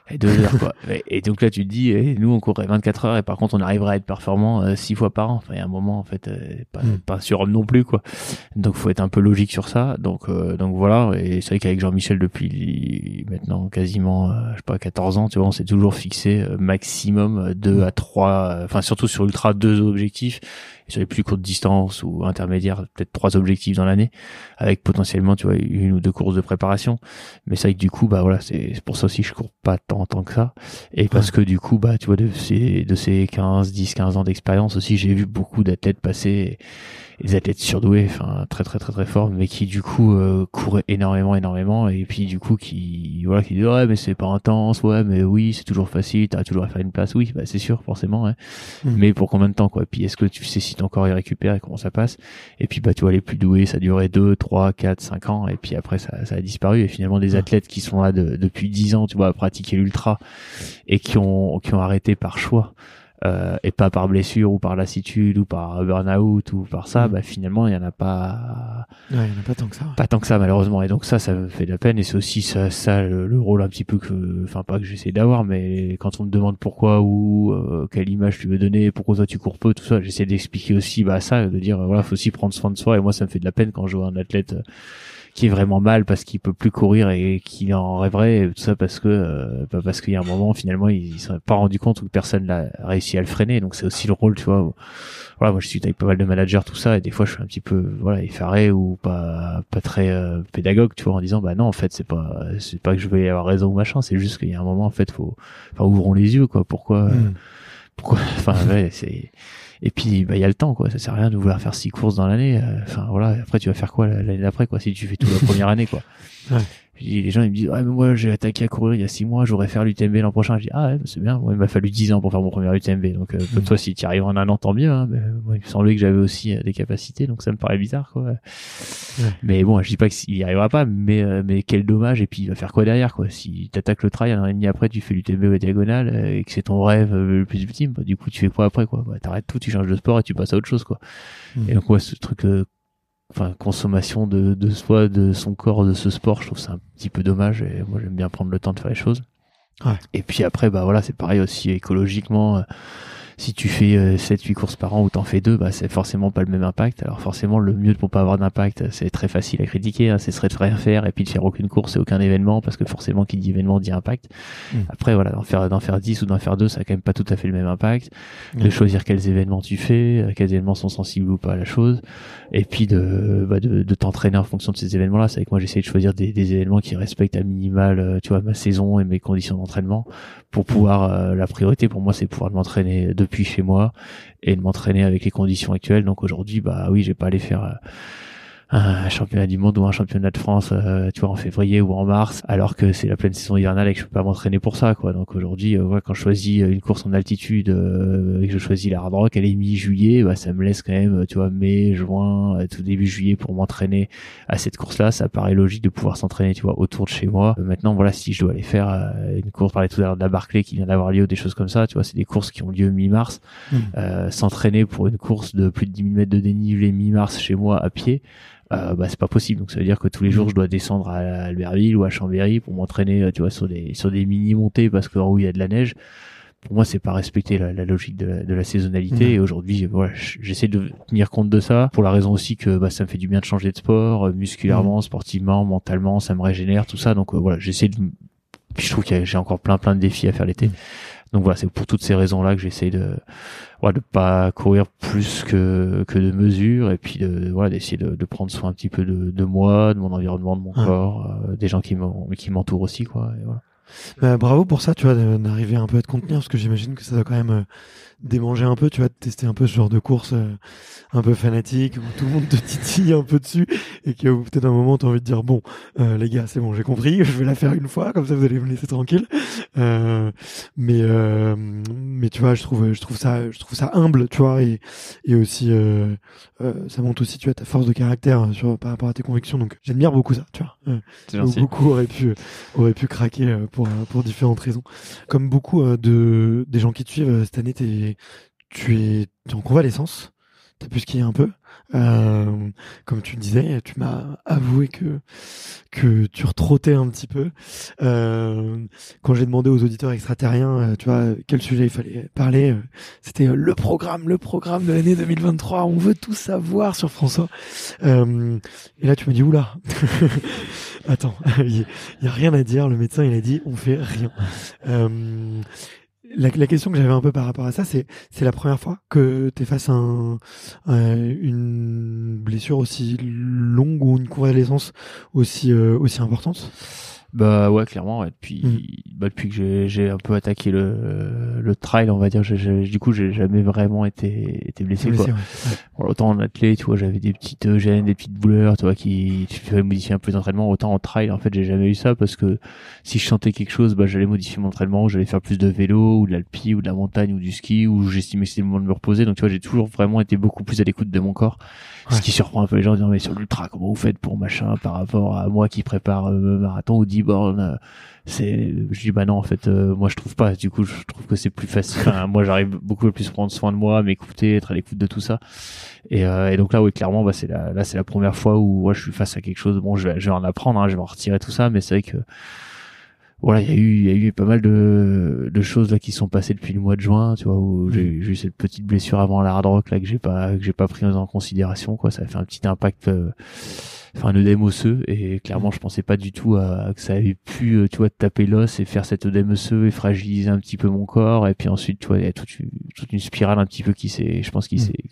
Et deux heures, quoi. Et, donc là, tu te dis, eh, nous, on courrait 24 heures et par contre, on arriverait à être performant euh, six fois par an. Enfin, il y a un moment, en fait, euh, pas, Mm. pas surhomme non plus, quoi. Donc, faut être un peu logique sur ça. Donc, euh, donc voilà. Et c'est vrai qu'avec Jean-Michel, depuis maintenant quasiment, euh, je sais pas, 14 ans, tu vois, on s'est toujours fixé euh, maximum euh, deux à trois, euh, enfin, surtout sur ultra, deux objectifs. Et sur les plus courtes distances ou intermédiaires, peut-être trois objectifs dans l'année, avec potentiellement, tu vois, une ou deux courses de préparation. Mais c'est vrai que du coup, bah voilà, c'est pour ça aussi que je cours pas tant, tant que ça. Et parce que du coup, bah, tu vois, de ces, de ces 15, 10, 15 ans d'expérience aussi, j'ai vu beaucoup d'athlètes passer, et des athlètes surdoués, enfin, très, très, très, très forts, mais qui, du coup, euh, couraient énormément, énormément, et puis, du coup, qui, voilà, qui disent, ouais, mais c'est pas intense, ouais, mais oui, c'est toujours facile, t'as toujours à faire une place, oui, bah, c'est sûr, forcément, ouais. Mm. Mais pour combien de temps, quoi? Puis, est-ce que tu sais si ton corps y récupère et comment ça passe? Et puis, bah, tu vois, les plus doués, ça durait 2, 3, 4, 5 ans, et puis après, ça, ça a disparu, et finalement, des athlètes qui sont là de- depuis 10 ans, tu vois, à pratiquer l'ultra, et qui ont, qui ont arrêté par choix, euh, et pas par blessure ou par lassitude ou par burn-out ou par ça, Mm. bah finalement il y en a pas ouais, il y en a pas tant que ça pas tant que ça malheureusement. Et donc ça ça me fait de la peine. Et c'est aussi ça, ça le, le rôle un petit peu que enfin pas que j'essaie d'avoir mais quand on me demande pourquoi ou euh, quelle image tu veux donner pourquoi toi tu cours peu tout ça j'essaie d'expliquer aussi bah ça de dire voilà faut aussi prendre soin de soi. Et moi ça me fait de la peine quand je vois un athlète euh, qui est vraiment mal parce qu'il peut plus courir et qu'il en rêverait et tout ça parce que euh, bah, parce qu'il y a un moment finalement il, il s'en pas rendu compte ou que personne l'a réussi à le freiner donc c'est aussi le rôle tu vois où- voilà moi je suis avec pas mal de managers tout ça et des fois je suis un petit peu voilà effaré ou pas pas très euh, pédagogue tu vois en disant bah non en fait c'est pas c'est pas que je vais avoir raison ou machin c'est juste qu'il y a un moment en fait faut enfin ouvrons les yeux quoi pourquoi Mm. pourquoi enfin ouais c'est et puis bah il y a le temps quoi. Ça sert à rien de vouloir faire six courses dans l'année euh, enfin voilà. Après tu vas faire quoi l'année d'après quoi si tu fais toute la première année quoi. Les gens ils me disent ouais mais moi j'ai attaqué à courir il y a six mois j'aurais faire l'UTMB l'an prochain. Je dis ah ouais c'est bien. Moi il m'a fallu dix ans pour faire mon premier UTMB donc euh, Mm. toi si tu arrives en un an tant mieux hein, mais moi, il me semblait que j'avais aussi euh, des capacités. Donc ça me paraît bizarre quoi. Mais bon je dis pas qu'il y arrivera pas mais euh, mais quel dommage. Et puis il va faire quoi derrière quoi? Si t'attaques le trail un an et demi après tu fais l'UTMB la diagonale euh, et que c'est ton rêve euh, le plus ultime bah, du coup tu fais quoi après quoi? Bah, t'arrêtes tout tu changes de sport et tu passes à autre chose quoi. Mm. et donc ouais ce truc euh, enfin consommation de, de soi de son corps de ce sport je trouve c'est un petit peu dommage et moi j'aime bien prendre le temps de faire les choses Ouais. et puis après bah voilà c'est pareil aussi écologiquement euh, si tu fais 7-8 courses par an ou t'en fais deux, bah c'est forcément pas le même impact. Alors forcément, le mieux pour pas avoir d'impact, c'est très facile à critiquer. Hein, ce serait de rien faire et puis de faire aucune course et aucun événement parce que forcément, qui dit événement dit impact. Mm. Après, voilà, d'en faire d'en faire 10 ou d'en faire deux, ça a quand même pas tout à fait le même impact. De choisir quels événements tu fais, quels événements sont sensibles ou pas à la chose, et puis de bah, de, de t'entraîner en fonction de ces événements-là. C'est avec moi j'essaie de choisir des, des, événements qui respectent à minimal, euh, tu vois, ma saison et mes conditions d'entraînement pour pouvoir euh, la priorité pour moi c'est pouvoir m'entraîner chez moi et de m'entraîner avec les conditions actuelles. Donc aujourd'hui bah oui j'ai pas aller faire euh, un championnat du monde ou un championnat de France, euh, tu vois, en février ou en mars, alors que c'est la pleine saison hivernale et que je peux pas m'entraîner pour ça, quoi. Donc aujourd'hui, euh, quand je choisis euh, une course en altitude euh, et que je choisis la hard rock, elle est mi-juillet, bah ça me laisse quand même, tu vois, mai, juin, tout début juillet pour m'entraîner à cette course-là. Ça paraît logique de pouvoir s'entraîner, tu vois, autour de chez moi. maintenant, voilà, si je dois aller faire une course, parler tout à l'heure de la Barclay qui vient d'avoir lieu ou des choses comme ça, tu vois, c'est des courses qui ont lieu mi-mars. Mmh. s'entraîner pour une course de plus de 10 000 mètres de dénivelé mi-mars chez moi à pied euh, bah c'est pas possible. Donc ça veut dire que tous les jours je dois descendre à Albertville ou à Chambéry pour m'entraîner, euh, tu vois, sur des sur des mini montées parce qu'en haut il y a de la neige. Pour moi, c'est pas respecter la, logique de la, de la saisonnalité. Et aujourd'hui, voilà, j'essaie de tenir compte de ça pour la raison aussi que bah, ça me fait du bien de changer de sport, euh, musculairement, sportivement, mentalement, ça me régénère, tout ça. Donc euh, voilà, j'essaie de. Puis je trouve que j'ai encore plein plein de défis à faire l'été. Donc voilà, c'est pour toutes ces raisons-là que j'essaie de, voilà, de pas courir plus que que de mesures et puis de voilà d'essayer de, de, prendre soin un petit peu de, de moi, de mon environnement, de mon corps, euh, des gens qui qui m'entourent aussi quoi. Et voilà. Bah, bravo pour ça, tu vois, d'arriver un peu à te contenir parce que j'imagine que ça doit quand même euh, démanger un peu, tu vois, de tester un peu ce genre de course euh, un peu fanatique où tout le monde te titille un peu dessus et que peut-être un moment t'as envie de dire bon euh, les gars c'est bon j'ai compris, je vais la faire une fois comme ça vous allez me laisser tranquille. Euh, mais euh, mais tu vois je trouve je trouve ça je trouve ça humble tu vois et et aussi euh, ça montre aussi tu vois ta force de caractère sur par rapport à tes convictions donc j'admire beaucoup ça tu vois. beaucoup auraient pu auraient pu craquer pour pour différentes raisons. Comme beaucoup de des gens qui te suivent cette année tu es, en convalescence, t'as pu skier un peu. Euh, comme tu disais, tu m'as avoué que que tu retrottais un petit peu. Euh, quand j'ai demandé aux auditeurs extraterriens, euh, tu vois, quel sujet il fallait parler, c'était le programme, le programme de l'année 2023. On veut tout savoir sur François. et là, tu me dis oula, attends, il y, a rien à dire. Le médecin, il a dit, on fait rien la, la, question que j'avais un peu par rapport à ça, c'est c'est la première fois que tu es face à un, une blessure aussi longue ou une convalescence aussi euh, aussi importante? Bah ouais, clairement. Ouais. Depuis, mm. bah, depuis que j'ai un peu attaqué le, le trail, on va dire, du coup, j'ai jamais vraiment été, été blessé. quoi. autant en athlète, tu vois, j'avais des petites gênes, des petites douleurs, tu vois, qui tu fais modifier un peu d'entraînement. Autant en trail, en fait, j'ai jamais eu ça parce que si je sentais quelque chose, bah j'allais modifier mon entraînement, j'allais faire plus de vélo ou de l'alpi ou de la montagne ou du ski ou j'estimais que c'était le moment de me reposer. Donc tu vois, j'ai toujours vraiment été beaucoup plus à l'écoute de mon corps. Ce qui surprend un peu les gens, disant mais sur l'ultra, comment vous faites pour machin par rapport à moi qui prépare euh, marathon ou 10 bornes euh, c'est je dis bah non en fait euh, moi je trouve pas. Du coup je trouve que c'est plus facile. Enfin, moi j'arrive beaucoup plus prendre soin de moi m'écouter être à l'écoute de tout ça. Et, euh, et donc là oui clairement bah c'est la là c'est la première fois où moi je suis face à quelque chose. Bon je vais je vais en apprendre hein, je vais en retirer tout ça mais c'est vrai que voilà, il y a eu, il y a eu pas mal de, de choses là qui sont passées depuis le mois de juin, tu vois, où j'ai eu cette petite blessure avant la hard rock là que j'ai pas, que j'ai pas pris en considération, quoi. Ça a fait un petit impact, euh, enfin un œdème osseux, et clairement je pensais pas du tout à, que ça avait pu, euh, tu vois, taper l'os et faire cet œdème osseux et fragiliser un petit peu mon corps, et puis ensuite, tu vois, il y a toute une, toute une spirale un petit peu qui s'est, je pense, qui s'est,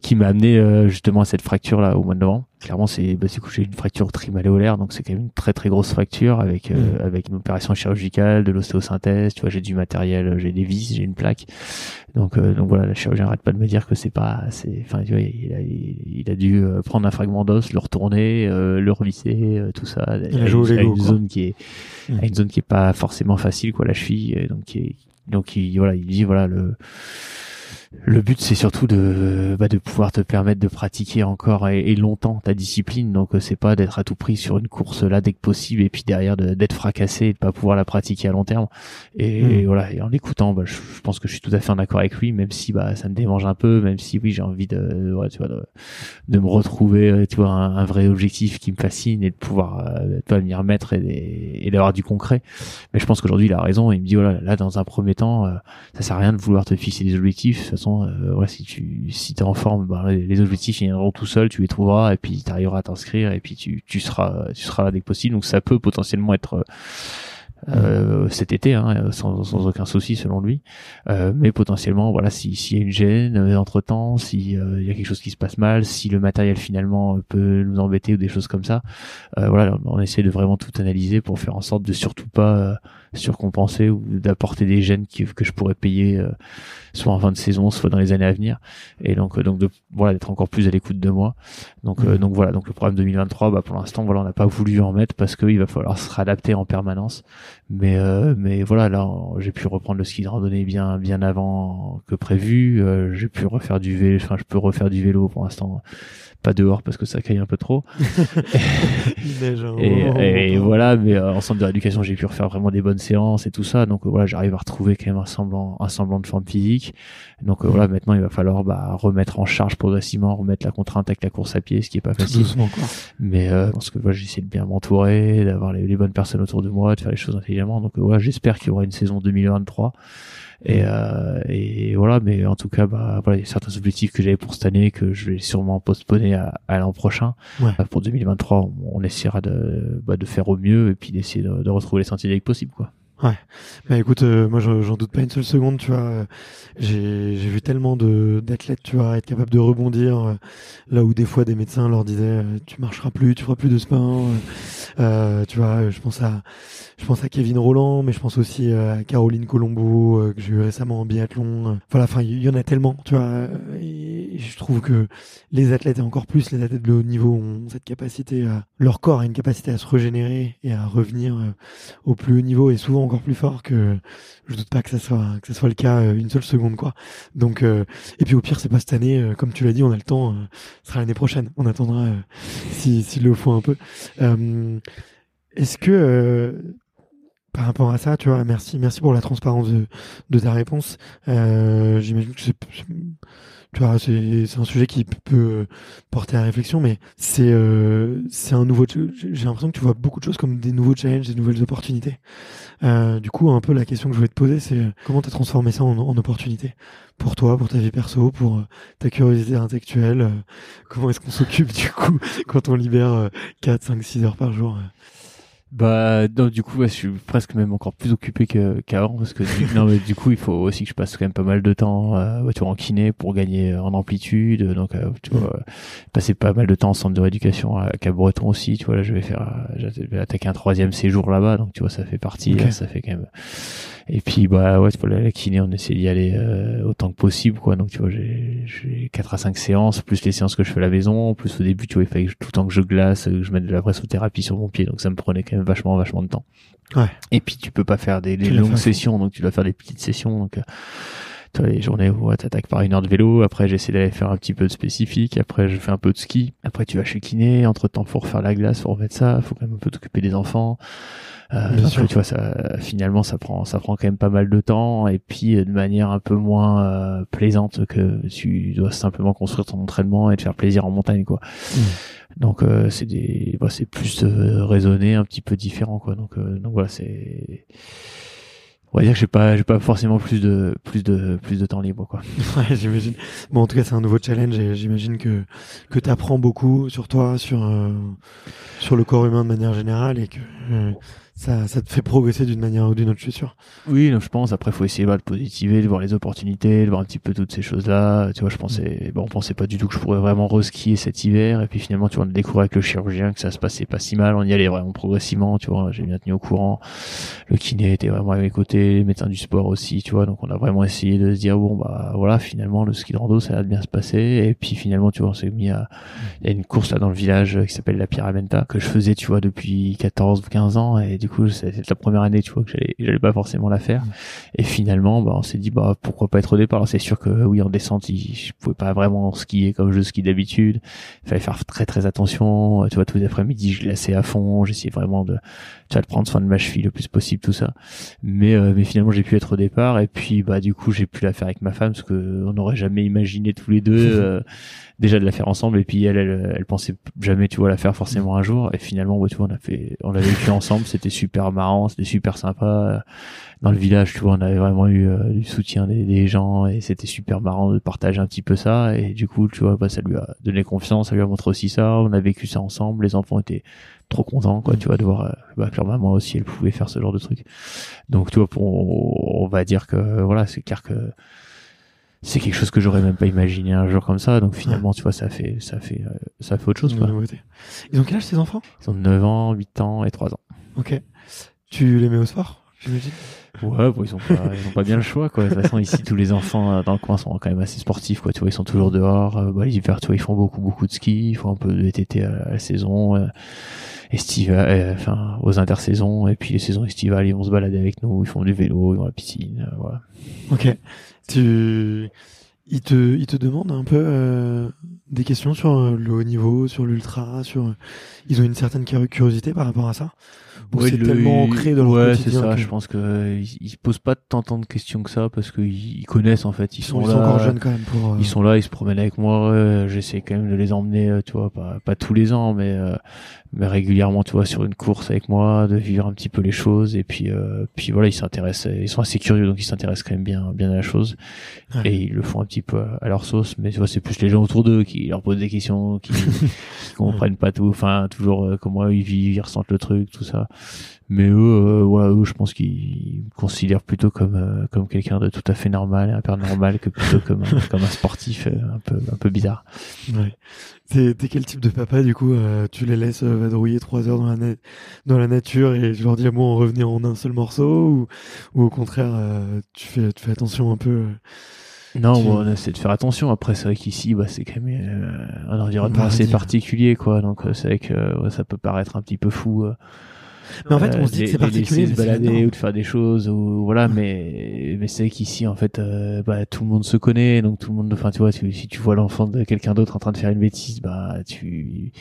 qui m'a amené euh, justement à cette fracture là au mois de novembre clairement c'est bah, j'ai une fracture trimaléolaire donc c'est quand même une très très grosse fracture avec euh, mm. avec une opération chirurgicale de l'ostéosynthèse tu vois j'ai du matériel j'ai des vis j'ai une plaque donc euh, donc voilà la chirurgien arrête pas de me dire que c'est pas c'est enfin tu vois il a, il a dû euh, prendre un fragment d'os le retourner le revisser tout ça à, une, zone qui est mm. à une zone qui est pas forcément facile quoi la cheville donc qui est, donc il voilà il dit voilà le le but c'est surtout de bah, de pouvoir te permettre de pratiquer encore et, longtemps ta discipline. Donc euh, c'est pas d'être à tout prix sur une course là dès que possible et puis derrière d'être fracassé et de pas pouvoir la pratiquer à long terme. Et, hmm. voilà et en l'écoutant bah, je, pense que je suis tout à fait en accord avec lui même si bah ça me démange un peu même si oui j'ai envie de tu vois de, me retrouver euh, tu vois un, vrai objectif qui me fascine et de pouvoir euh, m'y remettre et, et d'avoir du concret. Mais je pense qu'aujourd'hui il a raison. Il me dit voilà là dans un premier temps euh, ça sert à rien de vouloir te fixer des objectifs. De façon euh, si tu si t'es en forme, bah, les, objectifs viendront tout seuls, tu les trouveras et puis tu arriveras à t'inscrire et puis tu, tu seras tu seras là dès que possible. Donc ça peut potentiellement être euh, cet été, hein, sans, sans, aucun souci selon lui. Euh, mais potentiellement, voilà, s'il y a une gêne euh, entre temps, s'il y a quelque chose qui se passe mal, si le matériel finalement peut nous embêter ou des choses comme ça, voilà, on, essaie de vraiment tout analyser pour faire en sorte de surtout pas surcompenser ou d'apporter des gènes que je pourrais payer soit en fin de saison, soit dans les années à venir. Et donc, donc de, voilà, d'être encore plus à l'écoute de moi. Donc, mmh. donc voilà, donc le programme 2023, bah, pour l'instant, voilà, on n'a pas voulu en mettre parce qu'il va falloir se réadapter en permanence. Mais euh, mais voilà, là j'ai pu reprendre le ski de randonnée bien bien avant que prévu. Euh, j'ai pu refaire du vélo, enfin je peux refaire du vélo pour l'instant pas dehors parce que ça caille un peu trop. et, voilà, mais euh, en centre de rééducation, j'ai pu refaire vraiment des bonnes séances et tout ça. Donc voilà, j'arrive à retrouver quand même un semblant, un semblant de forme physique. Donc voilà, maintenant il va falloir bah, remettre en charge progressivement, remettre la contrainte avec la course à pied, ce qui est pas facile. Mais euh, parce que voilà, j'essaie de bien m'entourer, d'avoir les, les, bonnes personnes autour de moi, de faire les choses intelligemment. Donc voilà, j'espère qu'il y aura une saison 2023 et, euh, et voilà, mais en tout cas, bah, voilà, il y a certains objectifs que j'avais pour cette année que je vais sûrement postponer à, à l'an prochain. Ouais. Bah, pour 2023, on, essaiera de, bah, de faire au mieux et puis d'essayer de, de retrouver les sentiers avec possible, quoi. Ouais. Bah écoute, euh, moi j'en doute pas une seule seconde, tu vois. J'ai vu tellement de d'athlètes, tu vois, être capable de rebondir euh, là où des fois des médecins leur disaient euh, tu marcheras plus, tu feras plus de spin. tu vois, je pense à je pense à Kevin Roland, mais je pense aussi à Caroline Colombo que j'ai eu récemment en biathlon. Voilà, enfin il y, en a tellement, tu vois. Et je trouve que les athlètes et encore plus les athlètes de haut niveau ont cette capacité, à, leur corps a une capacité à se régénérer et à revenir au plus haut niveau et souvent encore plus fort que je doute pas que ça soit que ça soit le cas euh, une seule seconde quoi. Donc euh, et puis au pire c'est pas cette année euh, comme tu l'as dit on a le temps ce sera l'année prochaine. On attendra si s'il le faut un peu. est-ce que par rapport à ça, tu vois, merci, merci pour la transparence de ta réponse. J'imagine que c'est tu vois, c'est un sujet qui peut porter à réflexion, mais c'est euh, c'est un nouveau. J'ai l'impression que tu vois beaucoup de choses comme des nouveaux challenges, des nouvelles opportunités. Euh, du coup, un peu la question que je voulais te poser, c'est euh, comment tu as transformé ça en, en opportunité? Pour toi, pour ta vie perso, pour euh, ta curiosité intellectuelle. Euh, comment est-ce qu'on s'occupe du coup quand on libère 4, 5, 6 heures par jour bah non, du coup, je suis presque même encore plus occupé que qu'avant parce que du, non, mais du coup, il faut aussi que je passe quand même pas mal de temps, euh, tu vois, en kiné pour gagner en amplitude. Donc, euh, tu vois, passer pas mal de temps en centre de rééducation à Cap-Breton aussi. Tu vois, là, je vais faire, je vais attaquer un troisième séjour là-bas. Donc, tu vois, ça fait partie. ça fait quand même et puis bah ouais, pour la kiné, on essaie d'y aller euh, autant que possible quoi. Donc tu vois, j'ai j'ai 4 à 5 séances plus les séances que je fais à la maison, plus au début tu vois, il fallait que tout le temps que je glace, que je mette de la pressothérapie sur mon pied, donc ça me prenait quand même vachement vachement de temps. Ouais. Et puis tu peux pas faire des, longues sessions, donc tu dois faire des petites sessions. Donc euh, tu vois, les journées où ouais, t'attaques par une heure de vélo, après j'essaie d'aller faire un petit peu de spécifique, après je fais un peu de ski, après tu vas chez kiné, entre temps faut refaire la glace, faut remettre ça, faut quand même un peu t'occuper des enfants, euh, tu vois, ça, finalement, ça prend, ça prend quand même pas mal de temps et puis euh, de manière un peu moins euh, plaisante que tu dois simplement construire ton entraînement et te faire plaisir en montagne, quoi. Mmh. Donc euh, c'est des, bah, c'est plus raisonné, un petit peu différent, quoi. Donc, donc voilà, c'est on va dire que j'ai pas j'ai pas forcément plus de plus de plus de temps libre quoi. Ouais, j'imagine. Bon en tout cas, c'est un nouveau challenge et j'imagine que que tu apprends beaucoup sur toi, sur sur le corps humain de manière générale et que ça, ça te fait progresser d'une manière ou d'une autre, je suis sûr. Oui, je pense. Après, faut essayer bah, de positiver, de voir les opportunités, de voir un petit peu toutes ces choses-là. Tu vois, je pensais, bon, on pensait pas du tout que je pourrais vraiment reskier cet hiver. Et puis finalement, tu vois, on a découvert avec le chirurgien que ça se passait pas si mal. On y allait vraiment progressivement. Tu vois, j'ai bien tenu au courant. Le kiné était vraiment à mes côtés, les médecins du sport aussi. Tu vois, donc on a vraiment essayé de se dire bon bah voilà, finalement le ski de rando ça va bien se passer. Et puis finalement, tu vois, on s'est mis à, il y a une course là dans le village qui s'appelle la Pyramenta que je faisais, tu vois, depuis 14 ou 15 ans et du coup, c'était la première année, tu vois, que j'allais, j'allais pas forcément la faire. Et finalement, bah, on s'est dit, bah, pourquoi pas être au départ. Alors, c'est sûr que, oui, en descente, je pouvais pas vraiment skier comme je skie d'habitude. Il fallait faire très, très attention. Tu vois, tous les après-midi, je laissais à fond. J'essayais vraiment de, tu vois, de prendre soin de ma cheville le plus possible, tout ça. Mais, euh, mais finalement, j'ai pu être au départ. Et puis, bah, du coup, j'ai pu la faire avec ma femme parce que on n'aurait jamais imaginé tous les deux, euh, déjà de la faire ensemble. Et puis, elle, elle, elle pensait jamais, tu vois, la faire forcément un jour. Et finalement, ouais, tu vois, on a fait, on l'a vécu ensemble. C'était super marrant, c'était super sympa. Dans le village, tu vois, on avait vraiment eu euh, du soutien des, des gens et c'était super marrant de partager un petit peu ça. Et du coup, tu vois, bah, ça lui a donné confiance, ça lui a montré aussi ça. On a vécu ça ensemble. Les enfants étaient trop contents, quoi, tu vois, de voir euh, bah, que leur maman aussi, elle pouvait faire ce genre de truc. Donc, tu vois, pour, on va dire que, voilà, c'est clair que c'est quelque chose que j'aurais même pas imaginé un jour comme ça. Donc finalement, tu vois, ça fait, ça fait, euh, ça fait autre chose, quoi. Ils ont quel âge ces enfants? Ils ont 9 ans, 8 ans et 3 ans. Ok. Tu les mets au sport, j'imagine? Ouais, bon, ils ont pas, ils ont pas bien le choix, quoi. De toute façon, ici, tous les enfants euh, dans le coin sont quand même assez sportifs, quoi. Tu vois, ils sont toujours dehors. Euh, bah, l'hiver, tu vois, ils font beaucoup, beaucoup de ski. Ils font un peu de VTT à la saison, estivale, euh, enfin, aux intersaisons. Et puis, les saisons estivales, ils vont se balader avec nous. Ils font du vélo, ils vont à la piscine, euh, voilà. Ok. Tu, ils te, ils te demandent un peu euh, des questions sur le haut niveau, sur l'ultra, sur. Ils ont une certaine curi- curiosité par rapport à ça? Ou Ouais, c'est le- tellement ancré dans leur Ouais, c'est quotidien ça. que- Je pense que ils, ils se posent pas tant, tant de questions que ça parce qu'ils ils connaissent en fait. Ils, Ils sont, là. sont encore jeunes quand même pour. euh, Ils sont là, ils se promènent avec moi. J'essaie quand même de les emmener, tu vois, pas, pas tous les ans, mais mais régulièrement, tu vois, sur une course avec moi, de vivre un petit peu les choses. Et puis euh, puis voilà, ils s'intéressent, ils sont assez curieux, donc ils s'intéressent quand même bien bien à la chose. Ouais. Et ils le font un petit peu à leur sauce. Mais tu vois, c'est plus les gens autour d'eux qui leur posent des questions, qui, qui comprennent pas tout, enfin toujours euh, comment ils vivent, ils ressentent le truc, tout ça. Mais eux, euh, voilà, eux, je pense qu'ils me considèrent plutôt comme euh, comme quelqu'un de tout à fait normal un père normal que plutôt comme un, comme un sportif euh, un peu un peu bizarre. Ouais. T'es, t'es quel type de papa du coup euh, Tu les laisses euh, vadrouiller trois heures dans la, na- dans la nature et tu leur dis à moi en revenir en un seul morceau ou, ou au contraire euh, tu fais tu fais attention un peu euh, Non, Tu- bon, on essaie de faire attention. Après, c'est vrai qu'ici, bah, c'est quand même euh, un environnement assez particulier, quoi. Donc, euh, c'est vrai que euh, ouais, ça peut paraître un petit peu fou. Mais en fait euh, on se dit de que c'est de particulier mais se balader ou de faire des choses ou voilà mais mais c'est qu'ici en fait euh, bah tout le monde se connaît donc tout le monde enfin tu vois tu- si tu vois l'enfant de quelqu'un d'autre en train de faire une bêtise bah tu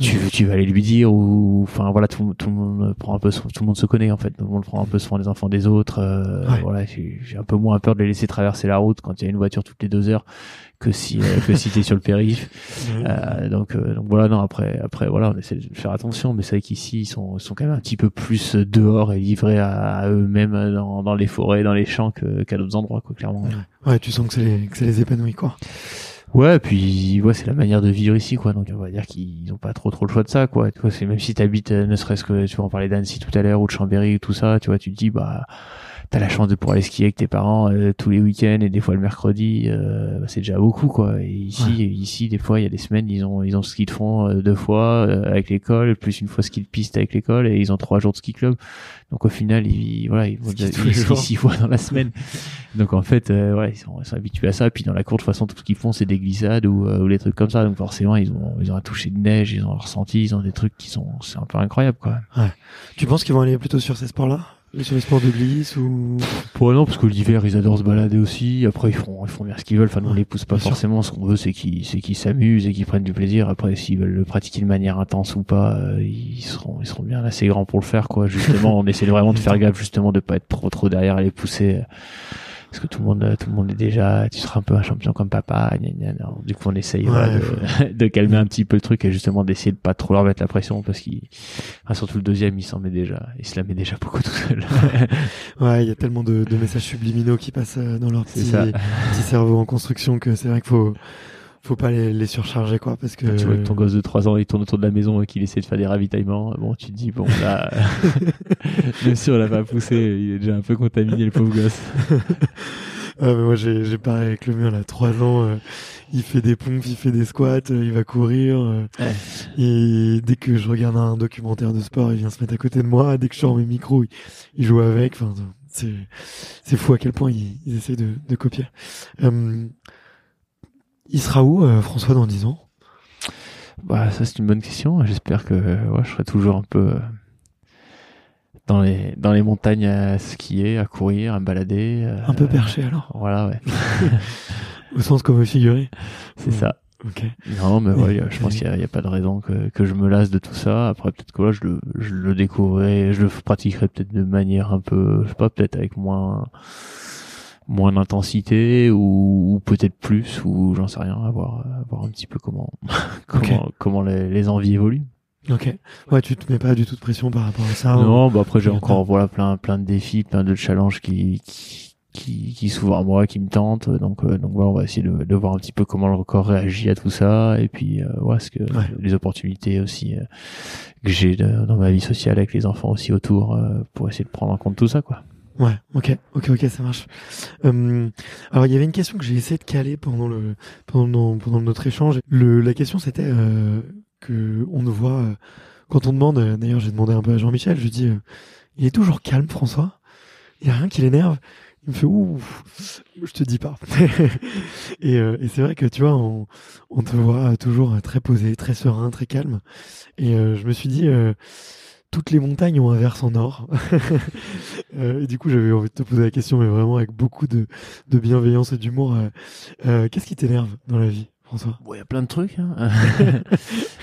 tu, tu vas aller lui dire ou enfin voilà tout, tout le monde prend un peu tout le monde se connaît en fait tout le monde prend un peu soin des enfants des autres euh, Ouais. voilà j'ai un peu moins peur de les laisser traverser la route quand il y a une voiture toutes les deux heures que si euh, que si t'es sur le périph euh, donc, euh, donc voilà, non, après, après, voilà, on essaie de faire attention, mais c'est vrai qu'ici, ils sont, ils sont quand même un petit peu plus dehors et livrés à, à eux-mêmes dans, dans les forêts, dans les champs que, qu'à d'autres endroits, quoi, clairement. Ouais, tu sens que c'est les, que c'est les épanouit quoi. Ouais, puis, ouais, c'est la manière de vivre ici, quoi. Donc, on va dire qu'ils ont pas trop, trop le choix de ça, quoi. Tu vois, c'est même si t'habites, ne serait-ce que, tu vois, on parlait d'Annecy tout à l'heure ou de Chambéry ou tout ça, tu vois, tu te dis, bah, t'as la chance de pouvoir aller skier avec tes parents euh, tous les week-ends et des fois le mercredi, euh, bah, c'est déjà beaucoup, quoi. Et ici, Ouais. ici, des fois, il y a des semaines, ils ont, ils ont ski de fond euh, deux fois euh, avec l'école, plus une fois ski de piste avec l'école, et ils ont trois jours de ski club. Donc, au final, ils, voilà, ils vont six fois dans la semaine. Donc, en fait, euh, ouais, ils sont, ils sont habitués à ça. Puis, dans la cour, de toute façon, tout ce qu'ils font, c'est des glissades ou, euh, ou les trucs comme ça. Donc, forcément, ils ont, ils ont un toucher de neige, ils ont ressenti, ils ont des trucs qui sont, c'est un peu incroyable, quoi. Tu penses qu'ils vont aller plutôt sur ces sports-là? Sur les sports de glisse ou Pour non, parce que l'hiver, ils adorent se balader aussi. Après, ils font, ils font bien ce qu'ils veulent. Enfin, nous, on les pousse pas Bien sûr. forcément. Ce qu'on veut, c'est qu'ils, c'est qu'ils s'amusent et qu'ils prennent du plaisir. Après, s'ils veulent le pratiquer de manière intense ou pas, euh, ils seront, ils seront bien assez grands pour le faire, quoi. Justement, on essaie vraiment de faire gaffe, justement, de pas être trop, trop derrière à les pousser. Parce que tout le monde, tout le monde est déjà, tu seras un peu un champion comme papa, gna gna gna. Du coup, on essaye, Ouais, de, de calmer un petit peu le truc et justement d'essayer de pas trop leur mettre la pression parce qu'il, enfin, surtout le deuxième, il s'en met déjà, il se la met déjà beaucoup tout seul. Ouais, il y a tellement de, de messages subliminaux qui passent euh, dans leur petit cerveau en construction que c'est vrai qu'il faut faut pas les, les surcharger quoi parce que Tu vois que ton gosse de 3 ans, il tourne autour de la maison et qu'il essaie de faire des ravitaillements. Bon, tu te dis, bon, là, même si on l'a pas poussé, il est déjà un peu contaminé, le pauvre gosse. Ah, mais moi j'ai j'ai pareil avec le mien là, 3 ans, euh, il fait des pompes, il fait des squats, euh, il va courir. euh, Ouais. et dès que je regarde un documentaire de sport, il vient se mettre à côté de moi. Dès que je sors mes micros, il, il joue avec. Enfin, c'est c'est fou à quel point ils, ils essayent de, de copier. Il sera où euh, François dans 10 ans? Bah, ça, c'est une bonne question. J'espère que, ouais, je serai toujours un peu, euh, dans les dans les montagnes à skier, à courir, à me balader. euh, Un peu perché alors, Voilà, ouais. au sens comme figuré. C'est ça. Ok. Non, mais Oui. ouais, je pense qu'il n'y a, pas de raison que, que je me lasse de tout ça. Après, peut-être que là, je le, je le découvrirai, je le pratiquerai peut-être de manière un peu, je sais pas, peut-être avec moins, moins d'intensité ou, ou peut-être plus, ou j'en sais rien, à voir, à voir un petit peu comment, comment, comment les, les envies évoluent. Ok. Ouais, tu te mets pas du tout de pression par rapport à ça. ou- non, bah après, j'ai encore, voilà, plein, plein de défis, plein de challenges qui, qui, qui, qui s'ouvrent à moi, qui me tentent. Donc, euh, donc voilà, on va essayer de, de voir un petit peu comment le corps réagit à tout ça, et puis, euh, voilà, ce que Ouais. les opportunités aussi euh, que j'ai dans ma vie sociale avec les enfants aussi autour, euh, pour essayer de prendre en compte tout ça, quoi. Ouais, ok, ok, ok, ça marche. Euh, alors il y avait une question que j'ai essayé de caler pendant le pendant pendant notre échange. Le la question c'était euh, que on ne voit euh, quand on demande. euh, D'ailleurs, j'ai demandé un peu à Jean-Michel. Je dis, euh, il est toujours calme, François? Il y a rien qui l'énerve? Il me fait ouh, je te dis pas. et euh, et c'est vrai que tu vois, on, on te voit toujours très posé, très serein, très calme. Et je me suis dit. Toutes les montagnes ont un versant nord. Euh, et du coup, j'avais envie de te poser la question, mais vraiment avec beaucoup de, de bienveillance et d'humour. euh, euh, Qu'est-ce qui t'énerve dans la vie, François? Bon, il y a plein de trucs. Hein.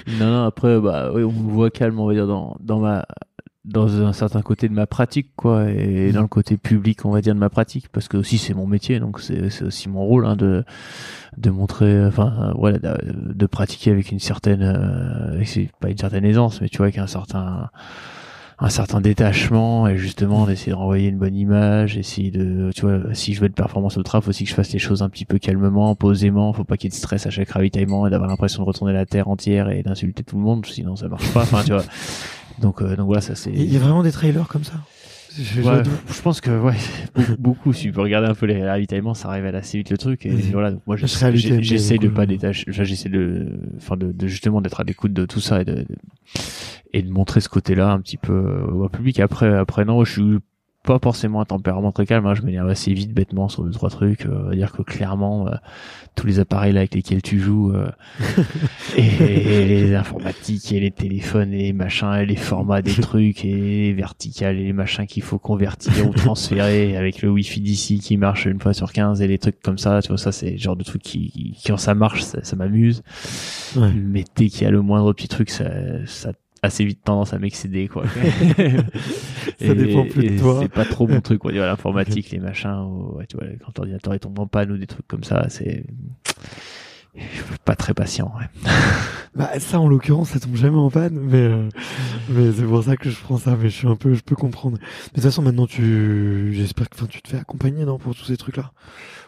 non, non, après, bah, oui, on me voit calme, on va dire, dans, dans ma dans un certain côté de ma pratique quoi et dans le côté public on va dire de ma pratique parce que aussi c'est mon métier donc c'est aussi mon rôle hein, de de montrer enfin voilà de, de pratiquer avec une certaine euh, c'est pas une certaine aisance mais tu vois avec un certain un certain détachement et justement d'essayer de renvoyer une bonne image essayer de tu vois si je veux de performance au trap faut aussi que je fasse les choses un petit peu calmement posément faut pas qu'il y ait de stress à chaque ravitaillement et d'avoir l'impression de retourner la terre entière et d'insulter tout le monde sinon ça marche pas enfin tu vois donc euh, donc voilà ça c'est Il y a vraiment des trailers comme ça? Je- Ouais, je- pense que ouais, beaucoup. Si tu peux regarder un peu les ravitaillements, ça révèle assez vite le truc. Et voilà, donc moi Je j'essaie de pas détacher. J'essaie de, enfin de, de justement d'être à l'écoute de tout ça et de, de- et de montrer ce côté-là un petit peu euh, au public. Après, après non, je suis pas forcément un tempérament très calme. hein. Je m'énerve assez vite, bêtement sur deux trois trucs. Euh, on va dire que clairement, euh, tous les appareils là avec lesquels tu joues euh, et, et les informatiques et les téléphones et les machins et les formats des trucs et les verticales et les machins qu'il faut convertir ou transférer avec le wifi d'ici qui marche une fois sur 15 et les trucs comme ça tu vois ça c'est le genre de truc qui, qui quand ça marche ça, ça m'amuse Ouais. mais dès qu'il y a le moindre petit truc ça, ça assez vite tendance à m'excéder quoi Ça dépend plus de toi. c'est pas trop mon truc quoi l'informatique les machins ou, ouais, tu vois quand l'ordinateur tombe en panne ou des trucs comme ça c'est pas très patient ouais. Bah, ça, en l'occurrence, ça tombe jamais en panne, mais, euh, mais c'est pour ça que je prends ça, mais je suis un peu, je peux comprendre. Mais de toute façon, maintenant, tu, j'espère que, enfin, tu te fais accompagner, non, pour tous ces trucs-là?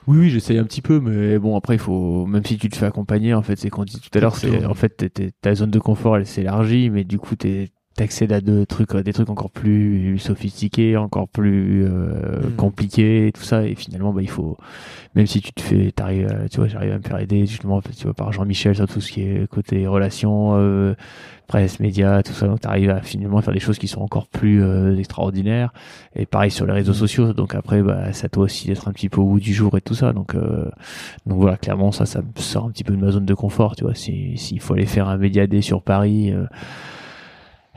Oui, oui, j'essaye un petit peu, mais bon, après, il faut, même si tu te fais accompagner, en fait, c'est qu'on dit tout à l'heure, c'est, en fait, t'es- t'es- ta zone de confort, elle s'élargit, mais du coup, t'es, t'accèdes à deux trucs, euh, des trucs encore plus sophistiqués, encore plus euh, Mhm. compliqués, et tout ça, et finalement, bah, il faut, même si tu te fais, t'arrives, euh, tu vois, j'arrive à me faire aider, justement, tu vois, par Jean-Michel, sur tout ce qui est côté relations, euh, presse, médias, tout ça, donc t'arrives à finalement faire des choses qui sont encore plus euh, extraordinaires, et pareil sur les réseaux Mhm. sociaux, donc après, bah, à toi aussi d'être un petit peu au bout du jour et tout ça, donc, euh, donc voilà, clairement, ça, ça me sort un petit peu de ma zone de confort, tu vois, si, s'il faut aller faire un média day sur Paris,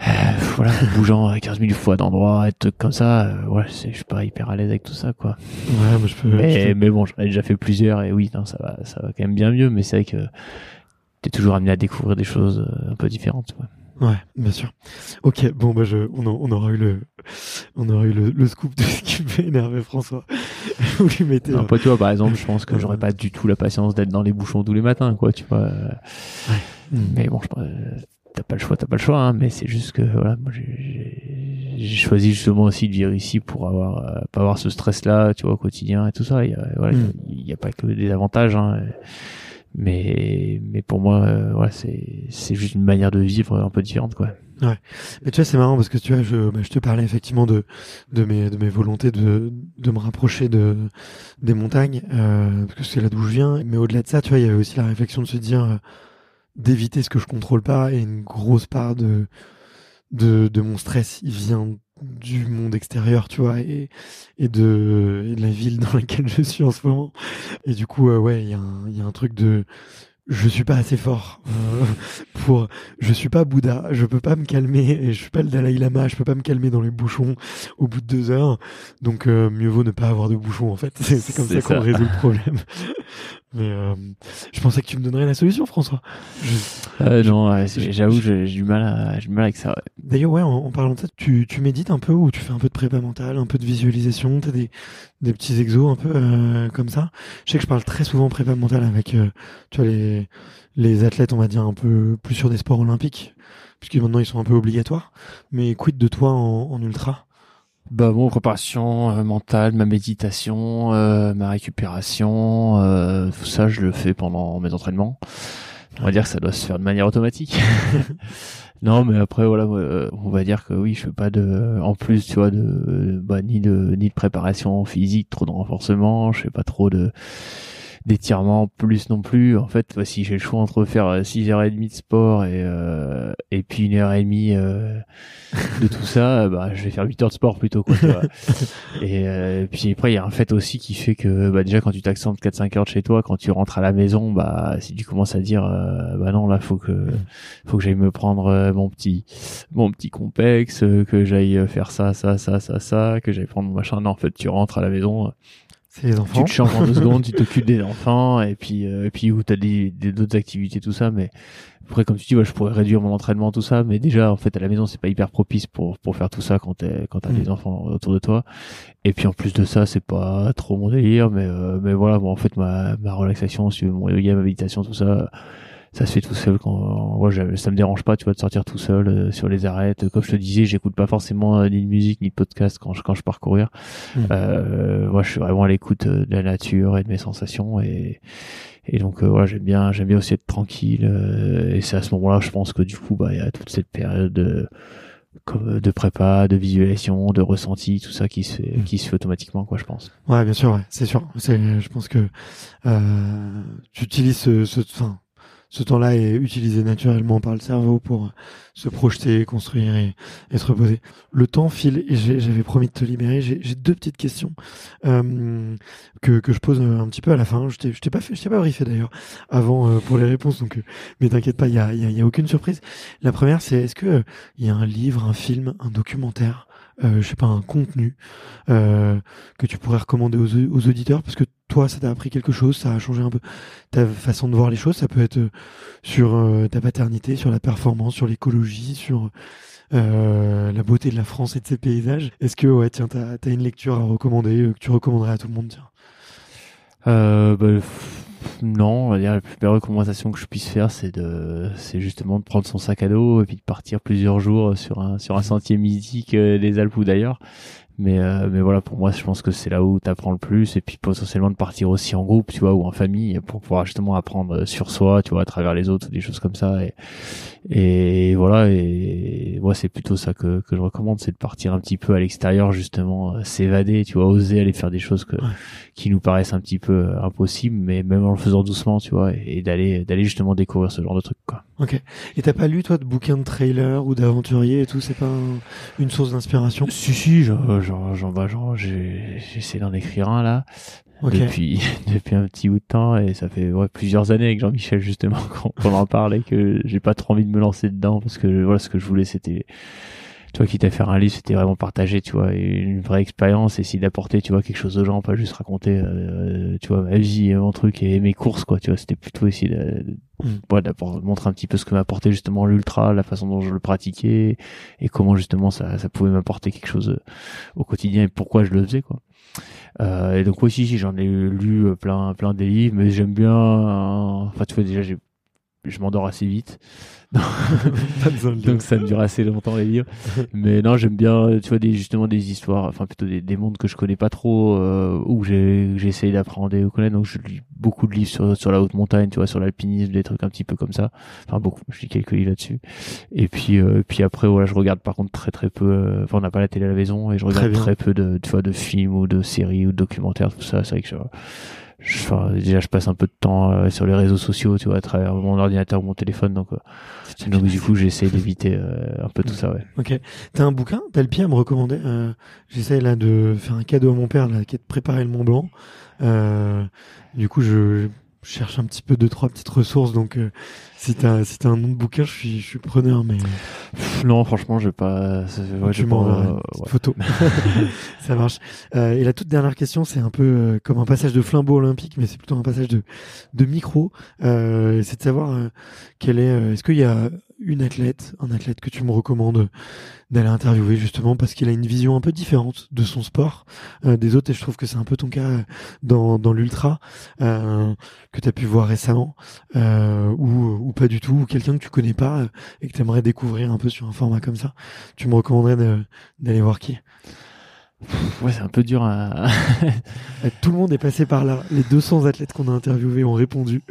euh, euh, voilà, bougeant à 15 000 fois des trucs comme ça, euh, ouais, c'est, je suis pas hyper à l'aise avec tout ça, quoi. Ouais, moi, je peux, je Mais, peux- mais bon, j'en ai déjà fait plusieurs et oui, non, ça va, ça va quand même bien mieux, mais c'est vrai que t'es toujours amené à découvrir des choses euh, un peu différentes. quoi. Ouais, bien sûr. Ok, bon bah je, on, aura eu le, on aura eu le, le scoop de ce qui fait énerver François. Vous lui mettez. Non, euh, Après, tu vois, par exemple, je pense que j'aurais pas du tout la patience d'être dans les bouchons tous les matins, quoi, tu vois. euh, hmm. Mais bon, je, euh, t'as pas le choix, t'as pas le choix, hein, mais c'est juste que, voilà, moi, j'ai- choisi justement aussi de vivre ici pour avoir, euh, pas avoir ce stress-là, tu vois, au quotidien et tout ça. Il y a, voilà, Mm. il y a pas que des avantages, hein, mais, mais pour moi, euh, voilà, c'est, c'est juste une manière de vivre un peu différente, quoi. Mais tu vois, c'est marrant parce que tu vois, je, bah, je te parlais effectivement de, de mes, de mes volontés de, de me rapprocher de, des montagnes, euh, parce que c'est là d'où je viens. Mais au-delà de ça, tu vois, il y avait aussi la réflexion de se dire, euh, d'éviter ce que je contrôle pas et une grosse part de, de, de mon stress, il vient du monde extérieur, tu vois, et, et de, et de la ville dans laquelle je suis en ce moment. Et du coup, euh, ouais, il y, a un- il y a un truc de je suis pas assez fort euh, pour je suis pas Bouddha je peux pas me calmer et je suis pas le Dalai Lama je peux pas me calmer dans les bouchons au bout de deux heures. Donc euh, mieux vaut ne pas avoir de bouchons en fait. C'est comme ça, qu'on résout le problème mais euh, je pensais que tu me donnerais la solution François. Euh, non j'avoue j'ai du mal à du mal avec ça d'ailleurs ouais en, parlant de ça tu, tu médites un peu ou tu fais un peu de prépa mentale un peu de visualisation t'as des des petits exos un peu comme ça? Je sais que je parle très souvent prépa mentale avec tu vois les les, athlètes, on va dire, un peu plus sur des sports olympiques, puisque maintenant ils sont un peu obligatoires. Mais quid de toi en, ultra? Bah bon, préparation euh, mentale, ma méditation, euh, ma récupération, euh, tout ça, je le fais pendant mes entraînements. On va dire que ça doit se faire de manière automatique. non, mais après voilà, on va dire que oui, je fais pas de, en plus, tu vois, de, bah, ni de ni de préparation physique, trop de renforcement, je fais pas trop de d'étirement plus non plus. En fait, si j'ai le choix entre faire 6h30 euh, de sport et, euh, et puis une heure et demie euh, de tout ça, bah, je vais faire 8 heures de sport plutôt. Quoi, et euh, puis après, il y a un fait aussi qui fait que bah, déjà quand tu t'accentes 4-5 heures de chez toi, quand tu rentres à la maison, bah si tu commences à dire euh, bah non là faut que faut que j'aille me prendre mon petit mon petit complexe, que j'aille faire ça ça ça ça ça, que j'aille prendre mon machin. Non, en fait, tu rentres à la maison c'est les enfants. Tu te changes en deux secondes, tu t'occupes des enfants, et puis, euh, et puis où t'as des, d'autres activités, tout ça, mais après, comme tu dis, ouais, je pourrais réduire mon entraînement, tout ça, mais déjà, en fait, à la maison, c'est pas hyper propice pour, pour faire tout ça quand t'es, quand t'as mm. des enfants autour de toi. Et puis, en plus de ça, c'est pas trop mon délire, mais, euh, mais voilà, bon, en fait, ma, ma relaxation, mon yoga, ma méditation, tout ça, ça se fait tout seul quand moi ça me dérange pas tu vois de sortir tout seul euh, sur les arêtes comme je te disais j'écoute pas forcément euh, ni de musique ni de podcast quand je quand je pars courir mmh. euh, moi je suis vraiment à l'écoute euh, de la nature et de mes sensations et et donc voilà j'aime bien j'aime bien aussi être tranquille et c'est à ce moment-là je pense que du coup bah il y a toute cette période de de prépa, de visualisation, de ressenti, tout ça qui se fait, mmh. qui se fait automatiquement, quoi, je pense. Ouais, bien sûr, ouais, c'est sûr. C'est, je pense que euh, tu utilises ce, ce, enfin, ce temps-là est utilisé naturellement par le cerveau pour se projeter, construire et, se reposer. Le temps file et j'avais promis de te libérer. J'ai deux petites questions euh, que, que je pose un petit peu à la fin. Je t'ai pas fait, je t'ai pas briefé d'ailleurs avant euh, pour les réponses, donc euh, mais t'inquiète pas, il y a, y a, aucune surprise. La première, c'est est-ce que il y a un livre, un film, un documentaire euh, je sais pas, un contenu euh, que tu pourrais recommander aux, aux, auditeurs parce que toi, ça t'a appris quelque chose, ça a changé un peu ta façon de voir les choses. Ça peut être euh, sur euh, ta paternité, sur la performance, sur l'écologie, sur euh, la beauté de la France et de ses paysages. Est-ce que, ouais, tiens, t'as as une lecture à recommander que tu recommanderais à tout le monde tiens? Bah, non, la plus belle recommandation que je puisse faire, c'est de, c'est justement de prendre son sac à dos et puis de partir plusieurs jours sur un sur un sentier mythique euh, des Alpes ou d'ailleurs. Mais euh, mais voilà, pour moi, je pense que c'est là où tu apprends le plus et puis potentiellement de partir aussi en groupe, tu vois, ou en famille pour pouvoir justement apprendre sur soi, tu vois, à travers les autres, des choses comme ça. Et, et voilà, et moi, c'est plutôt ça que que je recommande, c'est de partir un petit peu à l'extérieur, justement, euh, s'évader, tu vois, oser aller faire des choses que qui nous paraissent un petit peu impossibles, mais même en le faisant doucement, tu vois, et, d'aller d'aller justement découvrir ce genre de trucs, quoi. Ok. Et t'as pas lu toi de bouquins de trailer ou d'aventurier et tout? C'est pas une source d'inspiration? Si si, j'en j'en bah, j'essaie d'en écrire un là. Depuis depuis un petit bout de temps et ça fait ouais, plusieurs années avec Jean-Michel justement qu'on en parlait que j'ai pas trop envie de me lancer dedans parce que voilà ce que je voulais c'était toi qui t'as faire un livre c'était vraiment partager tu vois une vraie expérience essayer d'apporter tu vois quelque chose aux gens pas juste raconter euh, tu vois ma vie mon truc et mes courses quoi tu vois c'était plutôt essayer de, mm. montrer un petit peu ce que m'apportait justement l'ultra la façon dont je le pratiquais et comment justement ça, ça pouvait m'apporter quelque chose euh, au quotidien et pourquoi je le faisais quoi euh, et donc aussi si j'en ai lu euh, plein plein des livres mais j'aime bien enfin tu vois déjà j'ai je m'endors assez vite. Donc ça me dure assez longtemps les livres. Mais non, j'aime bien, tu vois, des, justement des histoires, enfin plutôt des, des mondes que je connais pas trop, euh, où j'ai essayé d'apprendre et connaître. Donc je lis beaucoup de livres sur, sur la haute montagne, tu vois, sur l'alpinisme, des trucs un petit peu comme ça. Enfin beaucoup, je lis quelques livres là-dessus. Et puis euh, puis après, voilà, je regarde par contre très très peu. Euh, enfin, on n'a pas la télé à la maison et je regarde très, peu de, tu vois, de films ou de séries ou de documentaires, tout ça. C'est vrai que je, enfin, déjà je passe un peu de temps euh, sur les réseaux sociaux tu vois à travers mon ordinateur ou mon téléphone donc euh, donc du coup j'essaie d'éviter euh, un peu tout ça ouais. Ok. T'as un bouquin t'as le pied à me recommander j'essaie là de faire un cadeau à mon père là qui est de préparer le Mont Blanc. Du coup je cherche un petit peu deux trois petites ressources donc euh, si t'as si t'as un nom de bouquin je suis je suis preneur mais non franchement je vais pas ouais, tu m'envoies une photo. Ça marche. Euh, et la toute dernière question c'est un peu euh, comme un passage de flambeau olympique mais c'est plutôt un passage de de micro. Euh, c'est de savoir quel est est-ce qu'il y a une athlète, un athlète que tu me recommandes d'aller interviewer justement parce qu'il a une vision un peu différente de son sport euh, des autres et je trouve que c'est un peu ton cas dans, dans l'ultra euh, que tu as pu voir récemment euh, ou, ou pas du tout ou quelqu'un que tu connais pas et que tu aimerais découvrir un peu sur un format comme ça. Tu me recommanderais d'aller voir qui? Ouais, c'est un peu dur à. Tout le monde est passé par là. Les 200 athlètes qu'on a interviewés ont répondu.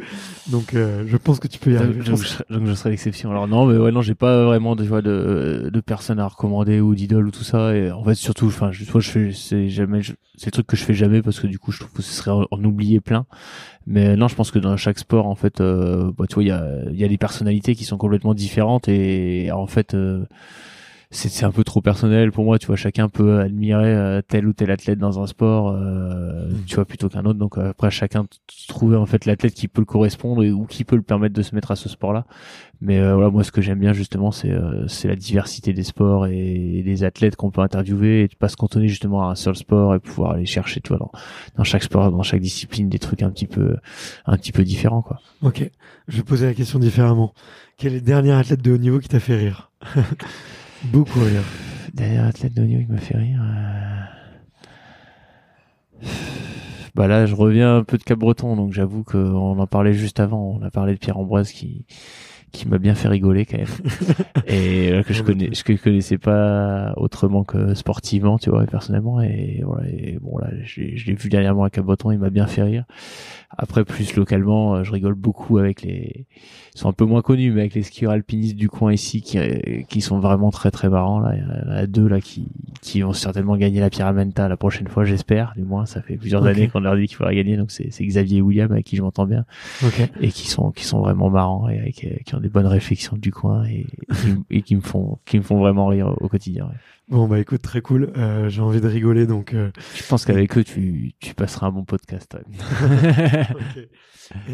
Donc, euh, je pense que tu peux y arriver. Donc, je, serai, l'exception. Alors, non, mais ouais, non, j'ai pas vraiment de, de, de personnes à recommander ou d'idoles ou tout ça. Et en fait, surtout, enfin, je, je fais, c'est jamais, c'est le truc que je fais jamais parce que du coup, je trouve que ce serait en, oublier plein. Mais non, je pense que dans chaque sport, en fait, euh, bah, tu vois, il y a, y a des personnalités qui sont complètement différentes et, en fait, euh, c'est un peu trop personnel pour moi tu vois. Chacun peut admirer euh, tel ou tel athlète dans un sport euh, mm. tu vois plutôt qu'un autre. Donc euh, après chacun trouver en fait l'athlète qui peut le correspondre et, ou qui peut le permettre de se mettre à ce sport là mais voilà moi ce que j'aime bien justement c'est c'est la diversité des sports et, des athlètes qu'on peut interviewer et pas se cantonner justement à un seul sport et pouvoir aller chercher tu vois dans, dans chaque sport dans chaque discipline des trucs un petit peu un petit peu différents quoi. Ok. Je vais poser la question différemment. Quel est le dernier athlète de haut niveau qui t'a fait rire? Beaucoup rire. Derrière athlète haut qui m'a fait rire. Euh. Bah là, je reviens un peu de Cap-Breton, donc j'avoue qu'on en parlait juste avant. On a parlé de Pierre Ambroise qui qui m'a bien fait rigoler quand même et euh, que je connais je connaissais pas autrement que sportivement tu vois personnellement et voilà et bon là je l'ai vu dernièrement à Cap-Breton il m'a bien fait rire après, plus localement, euh, je rigole beaucoup avec les, ils sont un peu moins connus, mais avec les skieurs alpinistes du coin ici qui, euh, qui sont vraiment très très marrants. Là, il y en a deux là qui, qui vont certainement gagner la Pyramenta la prochaine fois, j'espère. Du moins, ça fait plusieurs années qu'on leur dit qu'il faudra gagner. Donc c'est, Xavier et William avec qui je m'entends bien et qui sont qui sont vraiment marrants et qui ont des bonnes réflexions du coin et, et, qui me font qui me font vraiment rire au, quotidien. Bon bah écoute, très cool. Euh, j'ai envie de rigoler donc. Euh... Je pense qu'avec eux, tu, tu passeras un bon podcast. okay.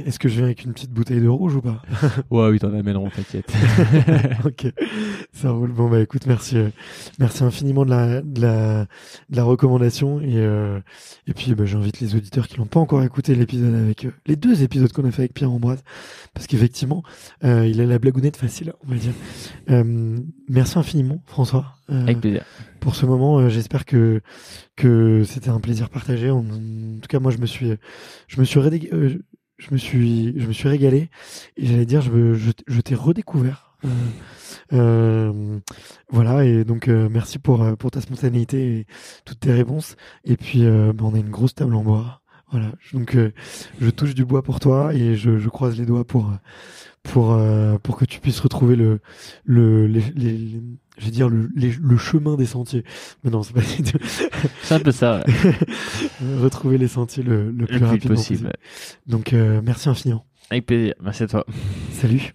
Est-ce que je viens avec une petite bouteille de rouge ou pas? Ouais, oui, t'en amènerons, t'inquiète. ok, ça roule. Bon bah écoute, merci, euh, merci infiniment de la, de la, de la recommandation et euh, et puis bah, j'invite les auditeurs qui n'ont pas encore écouté l'épisode avec euh, les deux épisodes qu'on a fait avec Pierre Ambroise, parce qu'effectivement, euh, il a la blagounette facile, on va dire. merci infiniment, François. Avec plaisir. Pour ce moment, j'espère que que c'était un plaisir partagé. En, en, tout cas, moi, je me suis je me suis je me suis, je me suis régalé. Et j'allais dire, je, je, je t'ai redécouvert. Euh, euh, voilà, et donc euh, merci pour, euh, pour ta spontanéité et toutes tes réponses. Et puis, bah, on a une grosse table en bois. Voilà, donc je touche du bois pour toi et je, je croise les doigts pour pour pour que tu puisses retrouver le le les, les, je vais dire le, le chemin des sentiers. Mais non, c'est pas C'est un peu ça. Retrouver les sentiers le, le, plus, rapidement possible. Donc euh, merci infiniment. Avec plaisir. Merci à toi. Salut.